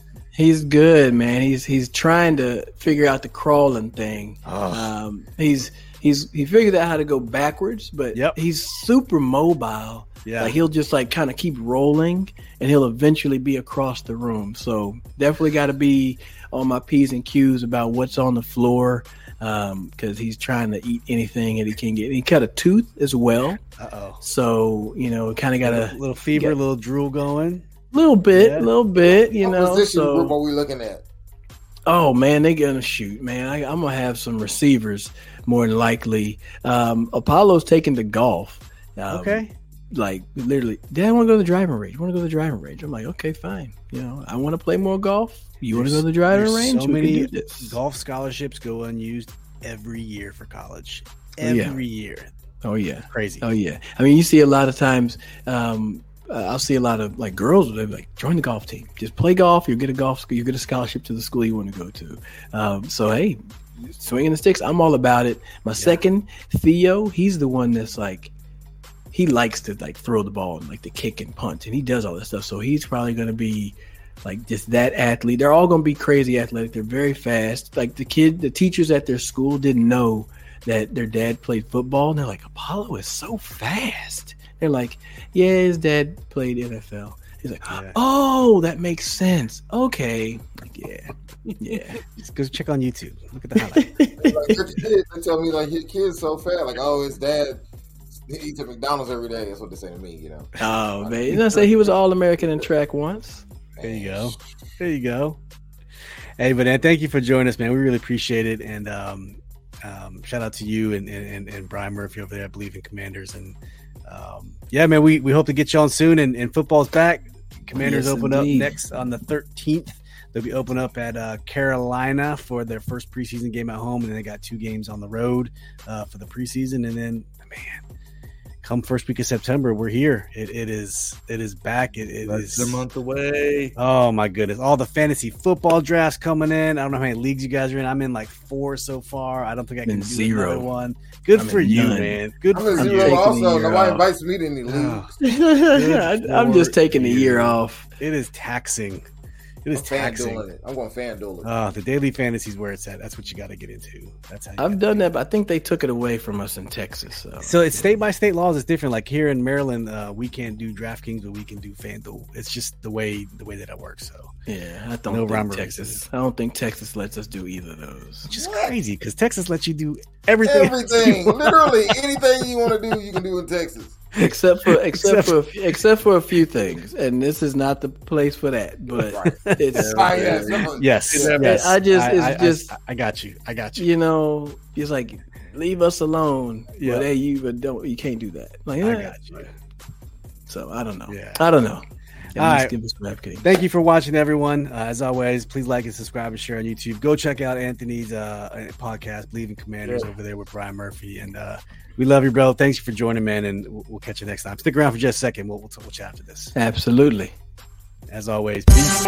He's good, man. He's he's trying to figure out the crawling thing. Oh, Um, he's he's he figured out how to go backwards, but Yep. he's super mobile. yeah. Like he'll just like kind of keep rolling, and he'll eventually be across the room. So definitely got to be on my p's and q's about what's on the floor, because he's trying to eat anything that he can get. He cut a tooth as well, Uh oh. so you know, kind of got a little fever, yeah. little drool going. Little bit, Yeah. little bit, you what know. position group So are we looking at? Oh man, they're gonna shoot, man. I, I'm gonna have some receivers more than likely. Um, Apollo's taking the golf. Um, Okay. Like literally, Dad, I want to go to the driving range. Want to go to the driving range? I'm like, okay, fine. You know, I want to play more golf. You want to go to the driving range? So We can many do this. golf scholarships go unused every year for college. Oh, yeah. Every year. Oh yeah, Crazy. oh yeah. I mean, you see a lot of times. Um, uh, I'll see a lot of like girls. They're like, join the golf team. Just play golf. You will get a golf. school. You get a scholarship to the school you want to go to. Um, so hey, swinging the sticks. I'm all about it. My second, Theo, he's the one that's like, he likes to like throw the ball and like the kick and punch, and he does all this stuff. So he's probably going to be like just that athlete. They're all going to be crazy athletic. They're very fast. Like the kid, the teachers at their school didn't know that their dad played football, and they're like, Apollo is so fast. They're like, yeah, his dad played NFL. He's like, Yeah. oh, that makes sense. Okay, like, yeah, [laughs] yeah. Just go check on YouTube. Look at the highlight. [laughs] like, kids, they tell me like his kid's so fat. Like, oh, his dad he eats at McDonald's every day. That's what they say to me. You know. Oh man, you know, say he was all American in track once. There you go. There you go. Hey, but man, thank you for joining us, man. We really appreciate it. And um, um, shout out to you and, and, and Brian Murphy over there, I believe in Commanders. And um, yeah, man, we, we hope to get you on soon. And, and football's back. Commanders Yes, open indeed. up next on the 13th. They'll be open up at uh, Carolina for their first preseason game at home, and then they got two games on the road uh, for the preseason. And then, man, come first week of September, we're here. It, it is it is back. It, it That's is a month away. Oh my goodness! All the fantasy football drafts coming in. I don't know how many leagues you guys are in. I'm in like four so far. I don't think I can in do zero. another one. Good I'm for you, none. man. Good I'm for in I'm you. zero also. Nobody invites me to any leagues. I, [laughs] I'm just taking a year off. it is taxing. It is I'm fan taxing. it. I'm going fan dueling. Oh, the daily fantasy is where it's at. That's what you got to get into. That's how you I've done do it. that, but I think they took it away from us in Texas. So, So it's state by state laws. It's different. Like here in Maryland, uh, we can't do DraftKings, but we can do FanDuel. It's just the way the way that it works. So yeah, I don't No think rhyme or Texas. reason. I don't think Texas lets us do either of those. which is What? crazy because Texas lets you do everything. Everything, [laughs] literally anything you want to do, you can do in Texas. Except for [laughs] except, Except- for a few- except for a few things, and this is not the place for that. But Right. it's Ah, yes, I'm- Yes, Yeah, yes. I just- it's I, just- I, I got you. I got you. you know, it's like leave us alone. Yeah. But hey, you but don't you can't do that. Like, I eh. got you. So I don't know. Yeah. I don't know. All right. give us. Thank you for watching, everyone. Uh, as always, please like and subscribe and share on YouTube. Go check out Anthony's uh, podcast, Bleav in Commanders, over there with Brian Murphy. And uh, we love you, bro. Thanks for joining, man. And we'll, we'll catch you next time. Stick around for just a second. We'll, we'll, we'll chat after this. Absolutely. As always, peace.